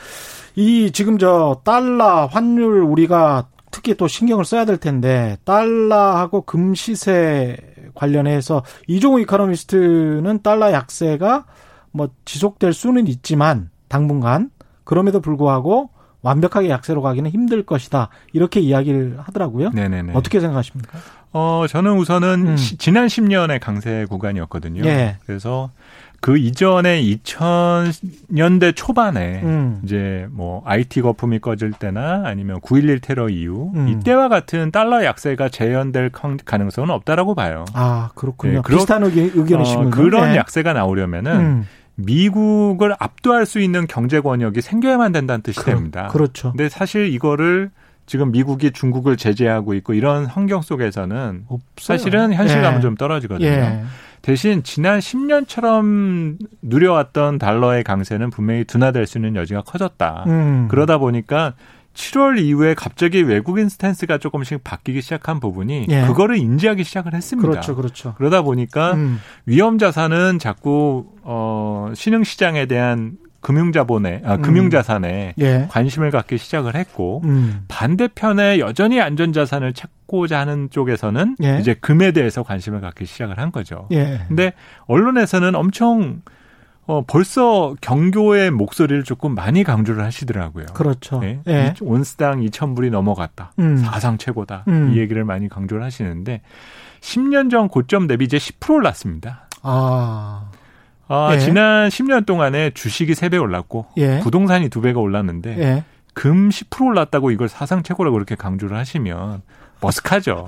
S1: 이 지금 저 달러 환율 우리가 특히 또 신경을 써야 될 텐데 달러하고 금 시세 관련해서 이종우 이카노미스트는 달러 약세가 뭐 지속될 수는 있지만 당분간 그럼에도 불구하고 완벽하게 약세로 가기는 힘들 것이다. 이렇게 이야기를 하더라고요. 네네네. 어떻게 생각하십니까?
S3: 어, 저는 우선은 음. 시, 지난 10년의 강세 구간이었거든요. 예. 그래서 그 이전에 2000년대 초반에 음. 이제 뭐 IT 거품이 꺼질 때나 아니면 9.11 테러 이후 음. 이때와 같은 달러 약세가 재현될 가능성은 없다라고 봐요.
S1: 아 그렇군요. 네, 비슷한 의견, 의견이시군요. 어,
S3: 그런 네. 약세가 나오려면은 음. 미국을 압도할 수 있는 경제 권역이 생겨야만 된다는 뜻이 그, 됩니다.
S1: 그렇죠.
S3: 근데 사실 이거를 지금 미국이 중국을 제재하고 있고 이런 환경 속에서는 없어요. 사실은 현실감은 예. 좀 떨어지거든요. 예. 대신 지난 10년처럼 누려왔던 달러의 강세는 분명히 둔화될 수 있는 여지가 커졌다. 음. 그러다 보니까 7월 이후에 갑자기 외국인 스탠스가 조금씩 바뀌기 시작한 부분이 예. 그거를 인지하기 시작을 했습니다.
S1: 그렇죠, 그렇죠.
S3: 그러다 보니까 음. 위험 자산은 자꾸 어 신흥 시장에 대한 금융자본에 아, 음. 금융자산에 예. 관심을 갖기 시작을 했고 음. 반대편에 여전히 안전자산을 찾고자 하는 쪽에서는 예. 이제 금에 대해서 관심을 갖기 시작을 한 거죠. 예. 근데 언론에서는 엄청 어, 벌써 경교의 목소리를 조금 많이 강조를 하시더라고요.
S1: 그렇죠.
S3: 네? 예. 온스당 2,000불이 넘어갔다. 음. 사상 최고다. 음. 이 얘기를 많이 강조를 하시는데 10년 전 고점 대비 이제 10% 올랐습니다. 아. 아, 예. 지난 10년 동안에 주식이 3배 올랐고 예. 부동산이 2배가 올랐는데 예. 금10% 올랐다고 이걸 사상 최고라고 그렇게 강조를 하시면 머쓱하죠.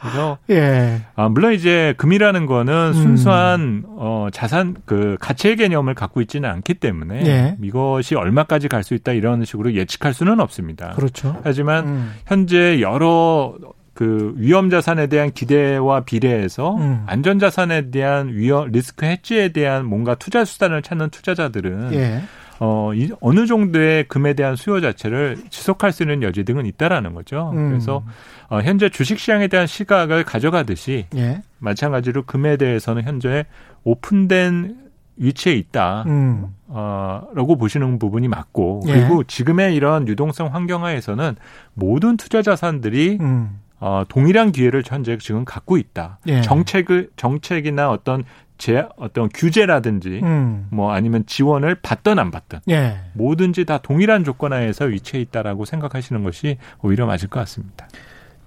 S3: 그래서 예. 아, 물론 이제 금이라는 거는 음. 순수한 음. 어, 자산 그 가치의 개념을 갖고 있지는 않기 때문에 예. 이것이 얼마까지 갈 수 있다 이런 식으로 예측할 수는 없습니다.
S1: 그렇죠.
S3: 하지만 음. 현재 여러 그 위험 자산에 대한 기대와 비례해서 음. 안전 자산에 대한 위험 리스크 해지에 대한 뭔가 투자 수단을 찾는 투자자들은 예. 어, 이, 어느 정도의 금에 대한 수요 자체를 지속할 수 있는 여지 등은 있다라는 거죠. 음. 그래서 어, 현재 주식 시장에 대한 시각을 가져가듯이 예. 마찬가지로 금에 대해서는 현재 오픈된 위치에 있다. 음. 어, 라고 보시는 부분이 맞고 예. 그리고 지금의 이런 유동성 환경하에서는 모든 투자 자산들이 음. 어, 동일한 기회를 현재 지금 갖고 있다. 예. 정책을 정책이나 어떤 제 어떤 규제라든지 음. 뭐 아니면 지원을 받든 안 받든 예. 뭐든지 다 동일한 조건 하에서 위치해 있다라고 생각하시는 것이 오히려 맞을 것 같습니다.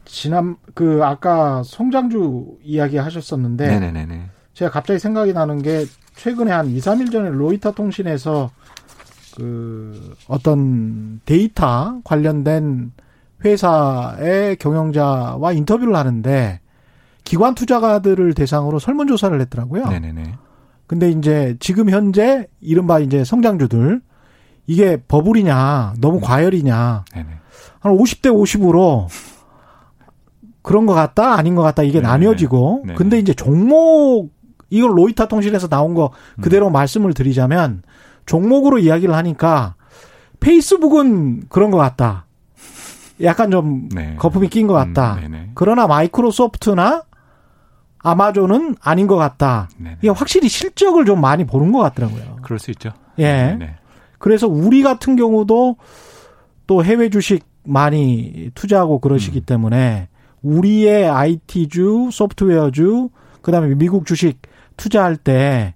S1: 지난 그 아까 송장주 이야기 하셨었는데 네네네. 제가 갑자기 생각이 나는 게 최근에 한 2, 3일 전에 로이터 통신에서 그 어떤 데이터 관련된 회사의 경영자와 인터뷰를 하는데 기관 투자가들을 대상으로 설문조사를 했더라고요. 네네네. 근데 이제 지금 현재 이른바 이제 성장주들 이게 버블이냐 너무 과열이냐 네네. 한 50대 50으로 그런 것 같다 아닌 것 같다 이게 네네. 나뉘어지고 네네. 근데 이제 종목 이걸 로이터 통신에서 나온 거 그대로 음. 말씀을 드리자면 종목으로 이야기를 하니까 페이스북은 그런 것 같다. 약간 좀 네. 거품이 낀 것 같다. 음, 그러나 마이크로소프트나 아마존은 아닌 것 같다. 네네. 이게 확실히 실적을 좀 많이 보는 것 같더라고요.
S3: 그럴 수 있죠.
S1: 예. 네네. 그래서 우리 같은 경우도 또 해외 주식 많이 투자하고 그러시기 음. 때문에 우리의 IT주, 소프트웨어주, 그다음에 미국 주식 투자할 때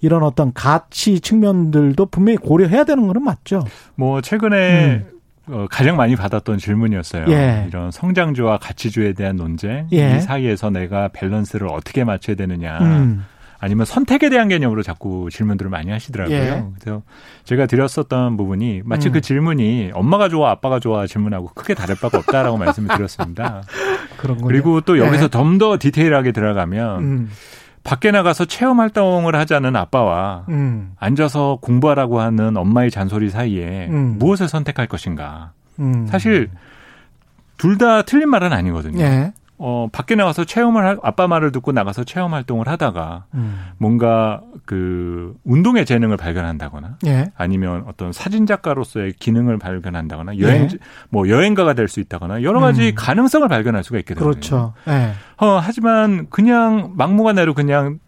S1: 이런 어떤 가치 측면들도 분명히 고려해야 되는 거는 맞죠.
S3: 뭐 최근에 음. 어, 가장 많이 받았던 질문이었어요. 예. 이런 성장주와 가치주에 대한 논쟁, 예. 이 사이에서 내가 밸런스를 어떻게 맞춰야 되느냐. 음. 아니면 선택에 대한 개념으로 자꾸 질문들을 많이 하시더라고요. 예. 그래서 제가 드렸었던 부분이 마치 음. 그 질문이 엄마가 좋아, 아빠가 좋아 질문하고 크게 다를 바가 없다라고 말씀을 드렸습니다. 그리고 또 여기서 예. 좀더 디테일하게 들어가면 음. 밖에 나가서 체험 활동을 하자는 아빠와 음. 앉아서 공부하라고 하는 엄마의 잔소리 사이에 음. 무엇을 선택할 것인가. 음. 사실 둘 다 틀린 말은 아니거든요. 예. 어, 밖에 나가서 체험을, 할, 아빠 말을 듣고 나가서 체험 활동을 하다가 음. 뭔가 그 운동의 재능을 발견한다거나 예. 아니면 어떤 사진 작가로서의 기능을 발견한다거나 여행, 예. 뭐 여행가가 될 수 있다거나 여러 가지 음. 가능성을 발견할 수가 있거든요.
S1: 그렇죠. 예.
S3: 어, 하지만 그냥 막무가내로 그냥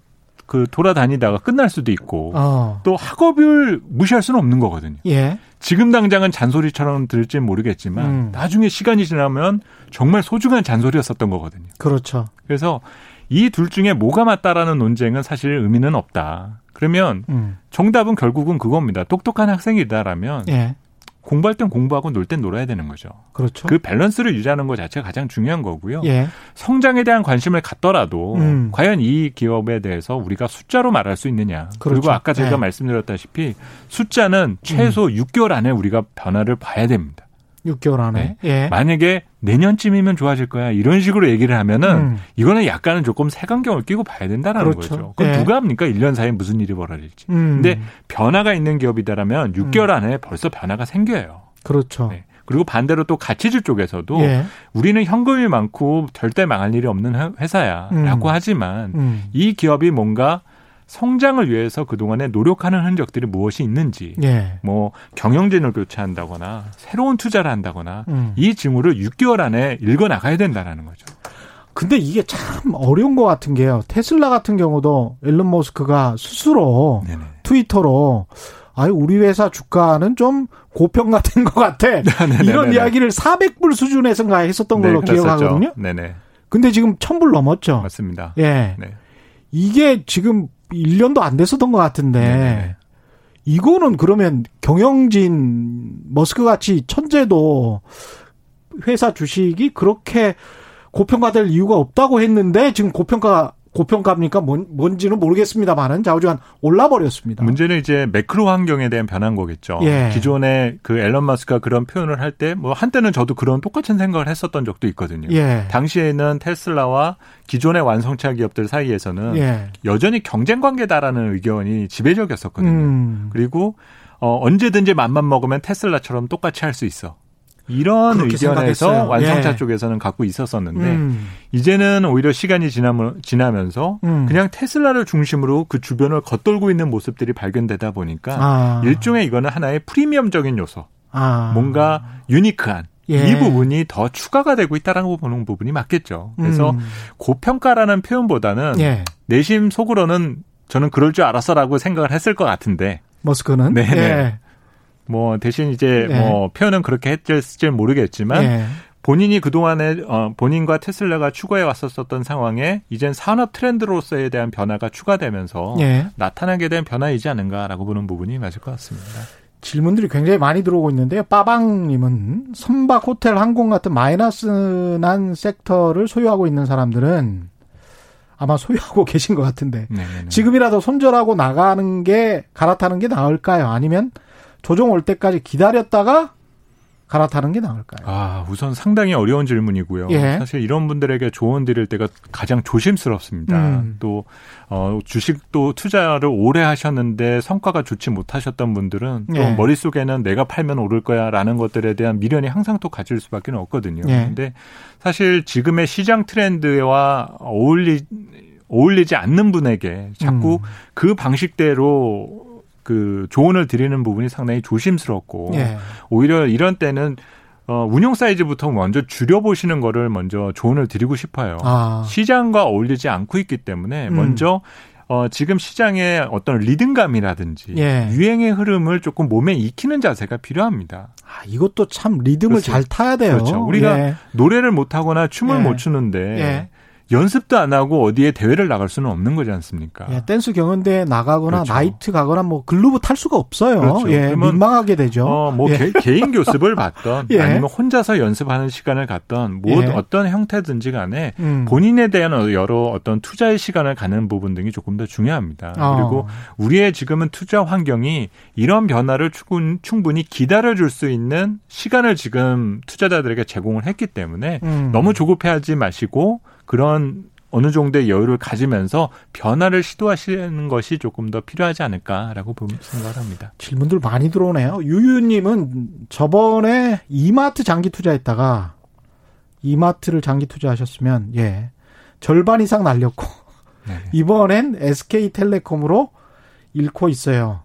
S3: 그 돌아다니다가 끝날 수도 있고 어. 또 학업을 무시할 수는 없는 거거든요. 예. 지금 당장은 잔소리처럼 들을지 모르겠지만 음. 나중에 시간이 지나면 정말 소중한 잔소리였었던 거거든요.
S1: 그렇죠.
S3: 그래서 이 둘 중에 뭐가 맞다라는 논쟁은 사실 의미는 없다. 그러면 음. 정답은 결국은 그겁니다. 똑똑한 학생이다라면 예. 공부할 땐 공부하고 놀 땐 놀아야 되는 거죠.
S1: 그렇죠.
S3: 그 밸런스를 유지하는 것 자체가 가장 중요한 거고요.
S1: 예.
S3: 성장에 대한 관심을 갖더라도 음. 과연 이 기업에 대해서 우리가 숫자로 말할 수 있느냐. 그렇죠. 그리고 아까 제가 예. 말씀드렸다시피 숫자는 최소 음. 6개월 안에 우리가 변화를 봐야 됩니다.
S1: 6개월 안에. 네. 예.
S3: 만약에 내년쯤이면 좋아질 거야 이런 식으로 얘기를 하면은 음. 이거는 약간은 조금 색안경을 끼고 봐야 된다는 그렇죠. 거죠. 그럼 예. 누가 합니까? 1년 사이에 무슨 일이 벌어질지. 음. 근데 변화가 있는 기업이다라면 6개월 음. 안에 벌써 변화가 생겨요.
S1: 그렇죠. 네.
S3: 그리고 반대로 또 가치주 쪽에서도 예. 우리는 현금이 많고 절대 망할 일이 없는 회사야라고 음. 하지만 음. 이 기업이 뭔가 성장을 위해서 그동안에 노력하는 흔적들이 무엇이 있는지, 예. 뭐 경영진을 교체한다거나 새로운 투자를 한다거나 음. 이 징후를 6개월 안에 읽어 나가야 된다라는 거죠.
S1: 근데 이게 참 어려운 것 같은 게요. 테슬라 같은 경우도 앨런 머스크가 스스로 네네. 트위터로 아유 우리 회사 주가는 좀 고평가된 것 같아. 이런 이야기를 400불 수준에서가 했었던 걸로 네, 기억하거든요. 네네. 근데 지금 1000불 넘었죠.
S3: 맞습니다.
S1: 예. 네. 이게 지금 1년도 안 됐었던 것 같은데. 네. 이거는 그러면 경영진 머스크 같이 천재도 회사 주식이 그렇게 고평가될 이유가 없다고 했는데 지금 고평가 고평가입니까? 뭔, 뭔지는 모르겠습니다만은 좌우지간 올라버렸습니다.
S3: 문제는 이제 매크로 환경에 대한 변화인 거겠죠. 예. 기존에 그 앨런 마스크가 그런 표현을 할 때 뭐 한때는 저도 그런 똑같은 생각을 했었던 적도 있거든요. 예. 당시에는 테슬라와 기존의 완성차 기업들 사이에서는 예. 여전히 경쟁 관계다라는 의견이 지배적이었었거든요. 음. 그리고 어, 언제든지 맘만 먹으면 테슬라처럼 똑같이 할 수 있어. 이런 의견에서 완성차 예. 쪽에서는 갖고 있었었는데 음. 이제는 오히려 시간이 지나면 서 음. 그냥 테슬라를 중심으로 그 주변을 겉돌고 있는 모습들이 발견되다 보니까 아. 일종의 이거는 하나의 프리미엄적인 요소, 아. 뭔가 유니크한 예. 이 부분이 더 추가가 되고 있다라고 보는 부분이 맞겠죠. 그래서 음. 고평가라는 표현보다는 예. 내심 속으로는 저는 그럴 줄 알았어라고 생각을 했을 것 같은데
S1: 머스크는 네. 예.
S3: 뭐 대신 이제 네. 뭐 표현은 그렇게 했을지 모르겠지만 네. 본인이 그동안에 어 본인과 테슬라가 추구해 왔었던 상황에 이젠 산업 트렌드로서에 대한 변화가 추가되면서 네. 나타나게 된 변화이지 않은가라고 보는 부분이 맞을 것 같습니다.
S1: 질문들이 굉장히 많이 들어오고 있는데요. 빠방님은 선박, 호텔, 항공 같은 마이너스 난 섹터를 소유하고 있는 사람들은 아마 소유하고 계신 것 같은데 네네네. 네, 네. 지금이라도 손절하고 나가는 게 갈아타는 게 나을까요? 아니면 조정 올 때까지 기다렸다가 갈아타는 게 나을까요?
S3: 아, 우선 상당히 어려운 질문이고요. 예. 사실 이런 분들에게 조언 드릴 때가 가장 조심스럽습니다. 음. 또, 어, 주식도 투자를 오래 하셨는데 성과가 좋지 못하셨던 분들은 또 예. 머릿속에는 내가 팔면 오를 거야 라는 것들에 대한 미련이 항상 또 가질 수밖에 없거든요. 예. 근데 사실 지금의 시장 트렌드와 어울리, 어울리지 않는 분에게 자꾸 음. 그 방식대로 그 조언을 드리는 부분이 상당히 조심스럽고 예. 오히려 이런 때는 어, 운용 사이즈부터 먼저 줄여보시는 거를 먼저 조언을 드리고 싶어요. 아. 시장과 어울리지 않고 있기 때문에 음. 먼저 어, 지금 시장의 어떤 리듬감이라든지 예. 유행의 흐름을 조금 몸에 익히는 자세가 필요합니다.
S1: 아, 이것도 참 리듬을 그렇죠. 잘 타야 돼요.
S3: 그렇죠. 우리가 예. 노래를 못 하거나 춤을 예. 못 추는데 예. 연습도 안 하고 어디에 대회를 나갈 수는 없는 거지 않습니까?
S1: 예, 댄스 경연대회 나가거나 그렇죠. 나이트 가거나 뭐 글루브 탈 수가 없어요. 그렇죠. 예, 민망하게 되죠.
S3: 어, 뭐 예. 개, 인 교습을 받던 예. 아니면 혼자서 연습하는 시간을 갖던 뭐 예. 어떤 형태든지 간에 음. 본인에 대한 여러 어떤 투자의 시간을 갖는 부분 등이 조금 더 중요합니다. 어. 그리고 우리의 지금은 투자 환경이 이런 변화를 충분히 기다려줄 수 있는 시간을 지금 투자자들에게 제공을 했기 때문에 음. 너무 조급해하지 마시고 그런 어느 정도의 여유를 가지면서 변화를 시도하시는 것이 조금 더 필요하지 않을까라고 생각합니다.
S1: 질문들 많이 들어오네요. 유유님은 저번에 이마트 장기 투자했다가 이마트를 장기 투자하셨으면 예 절반 이상 날렸고 네. 이번엔 SK텔레콤으로 잃고 있어요.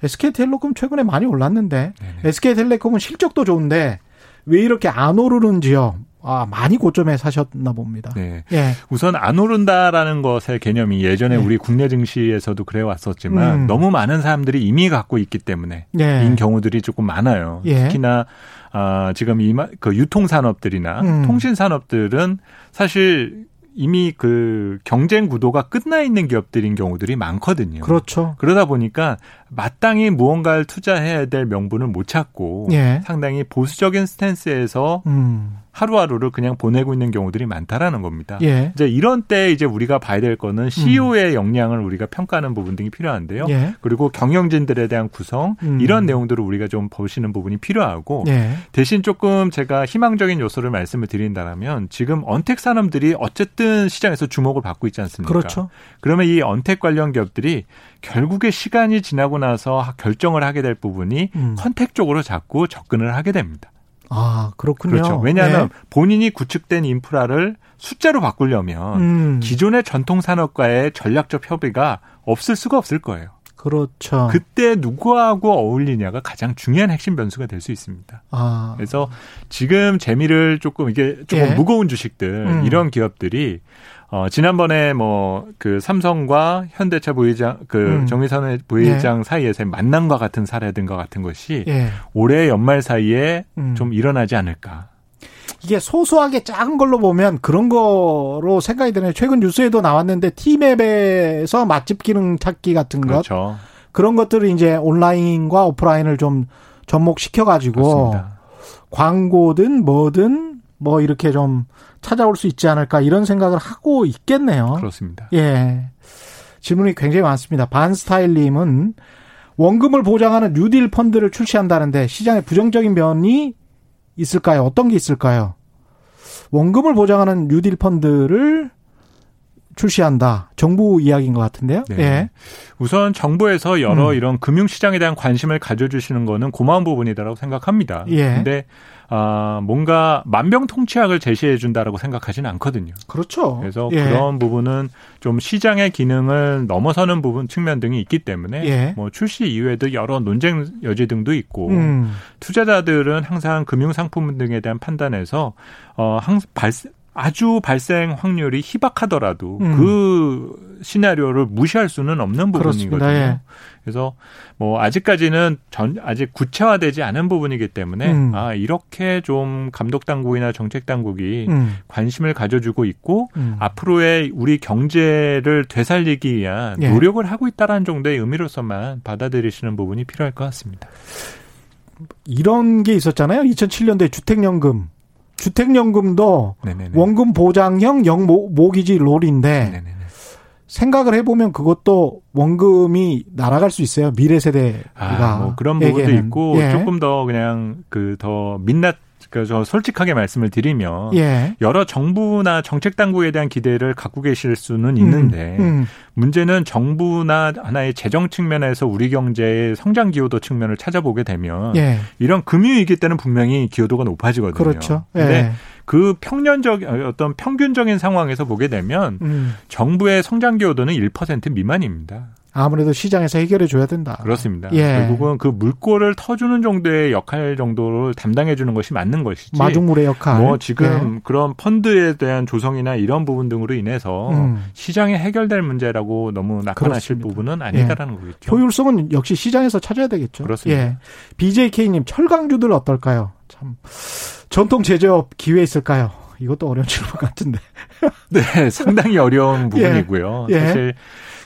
S1: SK텔레콤 최근에 많이 올랐는데 네네. SK텔레콤은 실적도 좋은데 왜 이렇게 안 오르는지요? 아, 많이 고점에 사셨나 봅니다. 네.
S3: 예. 우선 안 오른다라는 것의 개념이 예전에 예. 우리 국내 증시에서도 그래 왔었지만 음. 너무 많은 사람들이 이미 갖고 있기 때문에 예. 인 경우들이 조금 많아요. 예. 특히나 아, 지금 이그 유통 산업들이나 음. 통신 산업들은 사실 이미 그 경쟁 구도가 끝나 있는 기업들인 경우들이 많거든요.
S1: 그렇죠.
S3: 그러다 보니까 마땅히 무언가를 투자해야 될 명분을 못 찾고 예. 상당히 보수적인 스탠스에서 음. 하루하루를 그냥 보내고 있는 경우들이 많다라는 겁니다. 예. 이제 이런 때 이제 우리가 봐야 될 거는 CEO의 음. 역량을 우리가 평가하는 부분 등이 필요한데요. 예. 그리고 경영진들에 대한 구성 음. 이런 내용들을 우리가 좀 보시는 부분이 필요하고 예. 대신 조금 제가 희망적인 요소를 말씀을 드린다면 지금 언택 산업들이 어쨌든 시장에서 주목을 받고 있지 않습니까?
S1: 그렇죠.
S3: 그러면 이 언택 관련 기업들이 결국에 시간이 지나고 나서 결정을 하게 될 부분이 음. 컨택 쪽으로 자꾸 접근을 하게 됩니다.
S1: 아, 그렇군요.
S3: 그렇죠. 왜냐하면 네. 본인이 구축된 인프라를 숫자로 바꾸려면 음. 기존의 전통 산업과의 전략적 협의가 없을 수가 없을 거예요.
S1: 그렇죠.
S3: 그때 누구하고 어울리냐가 가장 중요한 핵심 변수가 될 수 있습니다. 아. 그래서 지금 재미를 조금 이게 조금 예. 무거운 주식들 음. 이런 기업들이 어, 지난번에 뭐 그 삼성과 현대차 부회장 그 음. 정의선 부회장 예. 사이에서의 만남과 같은 사례든과 같은 것이 예. 올해 연말 사이에 음. 좀 일어나지 않을까.
S1: 이게 소소하게 작은 걸로 보면 그런 거로 생각이 드네요. 최근 뉴스에도 나왔는데 티맵에서 맛집 기능 찾기 같은 것. 그렇죠. 그런 것들을 이제 온라인과 오프라인을 좀 접목시켜 가지고 광고든 뭐든 뭐 이렇게 좀 찾아올 수 있지 않을까 이런 생각을 하고 있겠네요.
S3: 그렇습니다.
S1: 예. 질문이 굉장히 많습니다. 반스타일님은 원금을 보장하는 뉴딜 펀드를 출시한다는데 시장에 부정적인 면이 있을까요? 어떤 게 있을까요? 원금을 보장하는 뉴딜 펀드를 출시한다. 정부 이야기인 것 같은데요. 네. 예.
S3: 우선 정부에서 여러 음. 이런 금융시장에 대한 관심을 가져주시는 거는 고마운 부분이다라고 생각합니다. 예. 근데 아, 뭔가 만병통치약을 제시해 준다라고 생각하지는 않거든요.
S1: 그렇죠.
S3: 그래서 예. 그런 부분은 좀 시장의 기능을 넘어서는 부분 측면 등이 있기 때문에 예. 뭐 출시 이후에도 여러 논쟁 여지 등도 있고 음. 투자자들은 항상 금융 상품 등에 대한 판단에서 어 항상 발생 아주 발생 확률이 희박하더라도 음. 그 시나리오를 무시할 수는 없는 부분이거든요. 예. 그래서 뭐 아직까지는 전 아직 구체화되지 않은 부분이기 때문에 음. 아 이렇게 좀 감독 당국이나 정책 당국이 음. 관심을 가져주고 있고 음. 앞으로의 우리 경제를 되살리기 위한 예. 노력을 하고 있다라는 정도의 의미로서만 받아들이시는 부분이 필요할 것 같습니다.
S1: 이런 게 있었잖아요. 2007년도에 주택연금 주택연금도 네네네. 원금 보장형 영모기지 롤인데 네네네. 생각을 해보면 그것도 원금이 날아갈 수 있어요. 미래 세대가 아, 뭐
S3: 그런 부분도 있고 예. 조금 더 그냥 그 더 민낯 그저 솔직하게 말씀을 드리면 예. 여러 정부나 정책 당국에 대한 기대를 갖고 계실 수는 있는데 음, 음. 문제는 정부나 하나의 재정 측면에서 우리 경제의 성장 기여도 측면을 찾아보게 되면 예. 이런 금융 위기 때는 분명히 기여도가 높아지거든요.
S1: 그렇죠.
S3: 예. 그 평년적 어떤 평균적인 상황에서 보게 되면 음. 정부의 성장 기여도는 1% 미만입니다.
S1: 아무래도 시장에서 해결해 줘야 된다.
S3: 그렇습니다. 예. 결국은 그 물꼬를 터주는 정도의 역할 정도를 담당해 주는 것이 맞는 것이지.
S1: 마중물의 역할.
S3: 뭐 지금 예. 그런 펀드에 대한 조성이나 이런 부분 등으로 인해서 음. 시장에 해결될 문제라고 너무 낙관하실 그렇습니다. 부분은 아니다라는 예. 거겠죠.
S1: 효율성은 역시 시장에서 찾아야 되겠죠.
S3: 그렇습니다. 예.
S1: BJK님 철강주들 어떨까요? 참 전통 제조업 기회 있을까요? 이것도 어려운 질문 같은데.
S3: 네, 상당히 어려운 예. 부분이고요. 예. 사실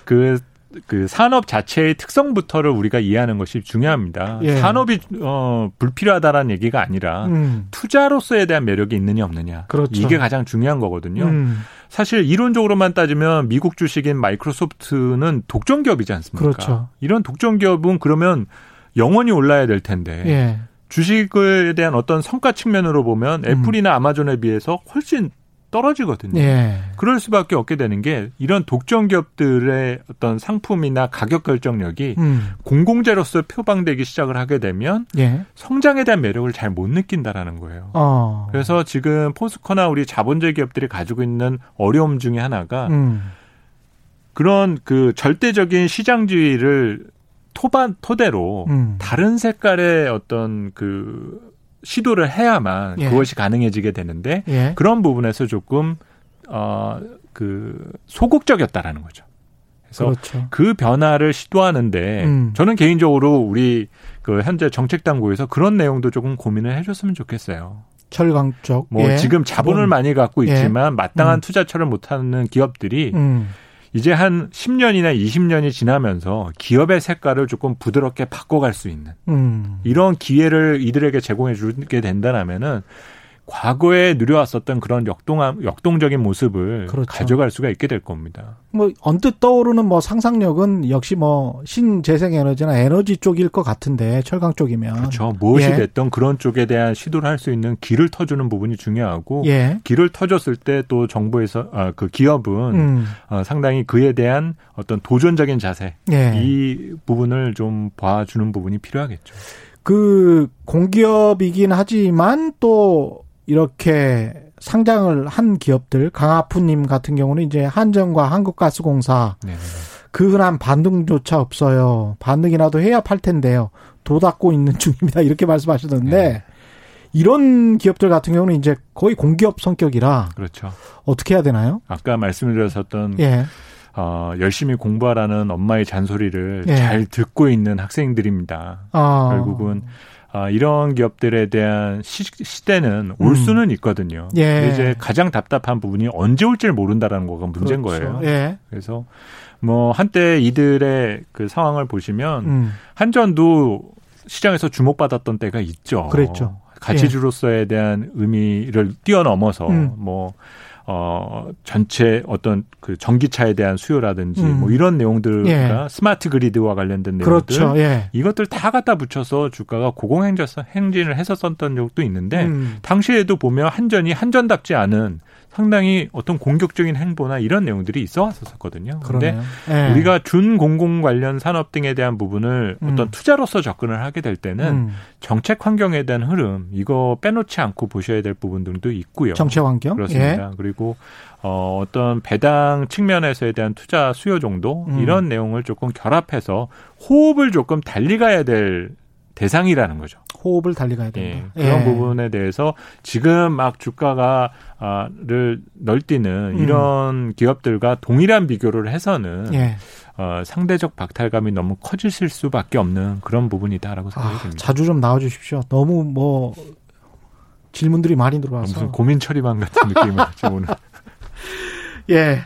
S3: 그 그 산업 자체의 특성부터를 우리가 이해하는 것이 중요합니다. 예. 산업이 어 불필요하다라는 얘기가 아니라 음. 투자로서에 대한 매력이 있느냐 없느냐. 그렇죠. 이게 가장 중요한 거거든요. 음. 사실 이론적으로만 따지면 미국 주식인 마이크로소프트는 독점 기업이지 않습니까? 그렇죠. 이런 독점 기업은 그러면 영원히 올라야 될 텐데. 예. 주식에 대한 어떤 성과 측면으로 보면 음. 애플이나 음. 아마존에 비해서 훨씬 떨어지거든요. 예. 그럴 수밖에 없게 되는 게 이런 독점 기업들의 어떤 상품이나 가격 결정력이 음. 공공재로서 표방되기 시작을 하게 되면 예. 성장에 대한 매력을 잘 못 느낀다라는 거예요. 어. 그래서 지금 포스코나 우리 자본주의 기업들이 가지고 있는 어려움 중에 하나가 음. 그런 그 절대적인 시장주의를 토반 토대로 음. 다른 색깔의 어떤 그 시도를 해야만 예. 그것이 가능해지게 되는데 예. 그런 부분에서 조금 어그 소극적이었다라는 거죠. 그래서 그렇죠. 그 변화를 시도하는데 음. 저는 개인적으로 우리 그 현재 정책 당국에서 그런 내용도 조금 고민을 해줬으면 좋겠어요.
S1: 철강 쪽.
S3: 뭐 예. 지금 자본을 음. 많이 갖고 예. 있지만 예. 마땅한 음. 투자처를 못하는 기업들이 음. 이제 한 10년이나 20년이 지나면서 기업의 색깔을 조금 부드럽게 바꿔갈 수 있는 음. 이런 기회를 이들에게 제공해 주게 된다면은 과거에 누려왔었던 그런 역동함, 역동적인 모습을 그렇죠. 가져갈 수가 있게 될 겁니다.
S1: 뭐 언뜻 떠오르는 뭐 상상력은 역시 뭐 신재생 에너지나 에너지 쪽일 것 같은데 철강 쪽이면
S3: 그렇죠. 무엇이 예. 됐던 그런 쪽에 대한 시도를 할 수 있는 길을 터주는 부분이 중요하고 예. 길을 터줬을 때 또 정부에서 아, 그 기업은 음. 어, 상당히 그에 대한 어떤 도전적인 자세 예. 이 부분을 좀 봐주는 부분이 필요하겠죠.
S1: 그 공기업이긴 하지만 또 이렇게 상장을 한 기업들 강하푸님 같은 경우는 이제 한전과 한국가스공사 네, 네, 네. 그 흔한 반등조차 없어요. 반등이라도 해야 팔 텐데요. 도닦고 있는 중입니다. 이렇게 말씀하셨는데 네. 이런 기업들 같은 경우는 이제 거의 공기업 성격이라 그렇죠. 어떻게 해야 되나요?
S3: 아까 말씀드렸었던 예. 어, 열심히 공부하라는 엄마의 잔소리를 예. 잘 듣고 있는 학생들입니다. 아. 결국은 아, 이런 기업들에 대한 시, 시대는 올 음. 수는 있거든요. 예. 이제 가장 답답한 부분이 언제 올지를 모른다라는 거가 문제인 그렇죠. 거예요. 예. 그래서 뭐 한때 이들의 그 상황을 보시면 음. 한전도 시장에서 주목받았던 때가 있죠.
S1: 그랬죠.
S3: 가치주로서에 대한 의미를 뛰어넘어서 음. 뭐 어, 전체 어떤 그 전기차에 대한 수요라든지 음. 뭐 이런 내용들과 예. 스마트 그리드와 관련된 내용들 그렇죠. 예. 이것들 다 갖다 붙여서 주가가 고공행진을 했었던 적도 있는데 음. 당시에도 보면 한전이 한전답지 않은 상당히 어떤 공격적인 행보나 이런 내용들이 있어 왔었거든요. 그런데 네. 우리가 준공공 관련 산업 등에 대한 부분을 음. 어떤 투자로서 접근을 하게 될 때는 음. 정책 환경에 대한 흐름 이거 빼놓지 않고 보셔야 될 부분들도 있고요.
S1: 정책 환경
S3: 그렇습니다. 예. 그리고 어, 어떤 배당 측면에서에 대한 투자 수요 정도 음. 이런 내용을 조금 결합해서 호흡을 조금 달리 가야 될 대상이라는 거죠.
S1: 호흡을 달리 가야 된다.
S3: 예, 그런 예. 부분에 대해서 지금 막 주가가를 널뛰는 음. 이런 기업들과 동일한 비교를 해서는 예. 어, 상대적 박탈감이 너무 커지실 수밖에 없는 그런 부분이다라고 생각이 아, 듭니다.
S1: 자주 좀 나와주십시오. 너무 뭐 질문들이 많이 들어와서
S3: 무슨 고민 처리반 같은 느낌을 지금 오늘.
S1: 예.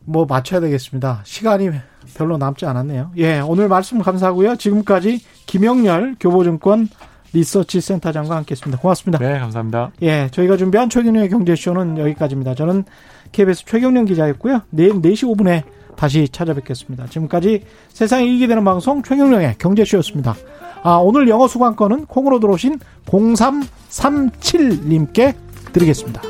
S1: 뭐 맞춰야 되겠습니다. 시간이 별로 남지 않았네요. 예, 오늘 말씀 감사하고요. 지금까지 김영렬 교보증권 리서치 센터장과 함께했습니다. 고맙습니다.
S3: 네, 감사합니다.
S1: 예, 저희가 준비한 최경련의 경제쇼는 여기까지입니다. 저는 KBS 최경련 기자였고요. 내일 4시 5분에 다시 찾아뵙겠습니다. 지금까지 세상에 이익이 되는 방송 최경련의 경제쇼였습니다. 아, 오늘 영어 수강권은 콩으로 들어오신 0337님께 드리겠습니다.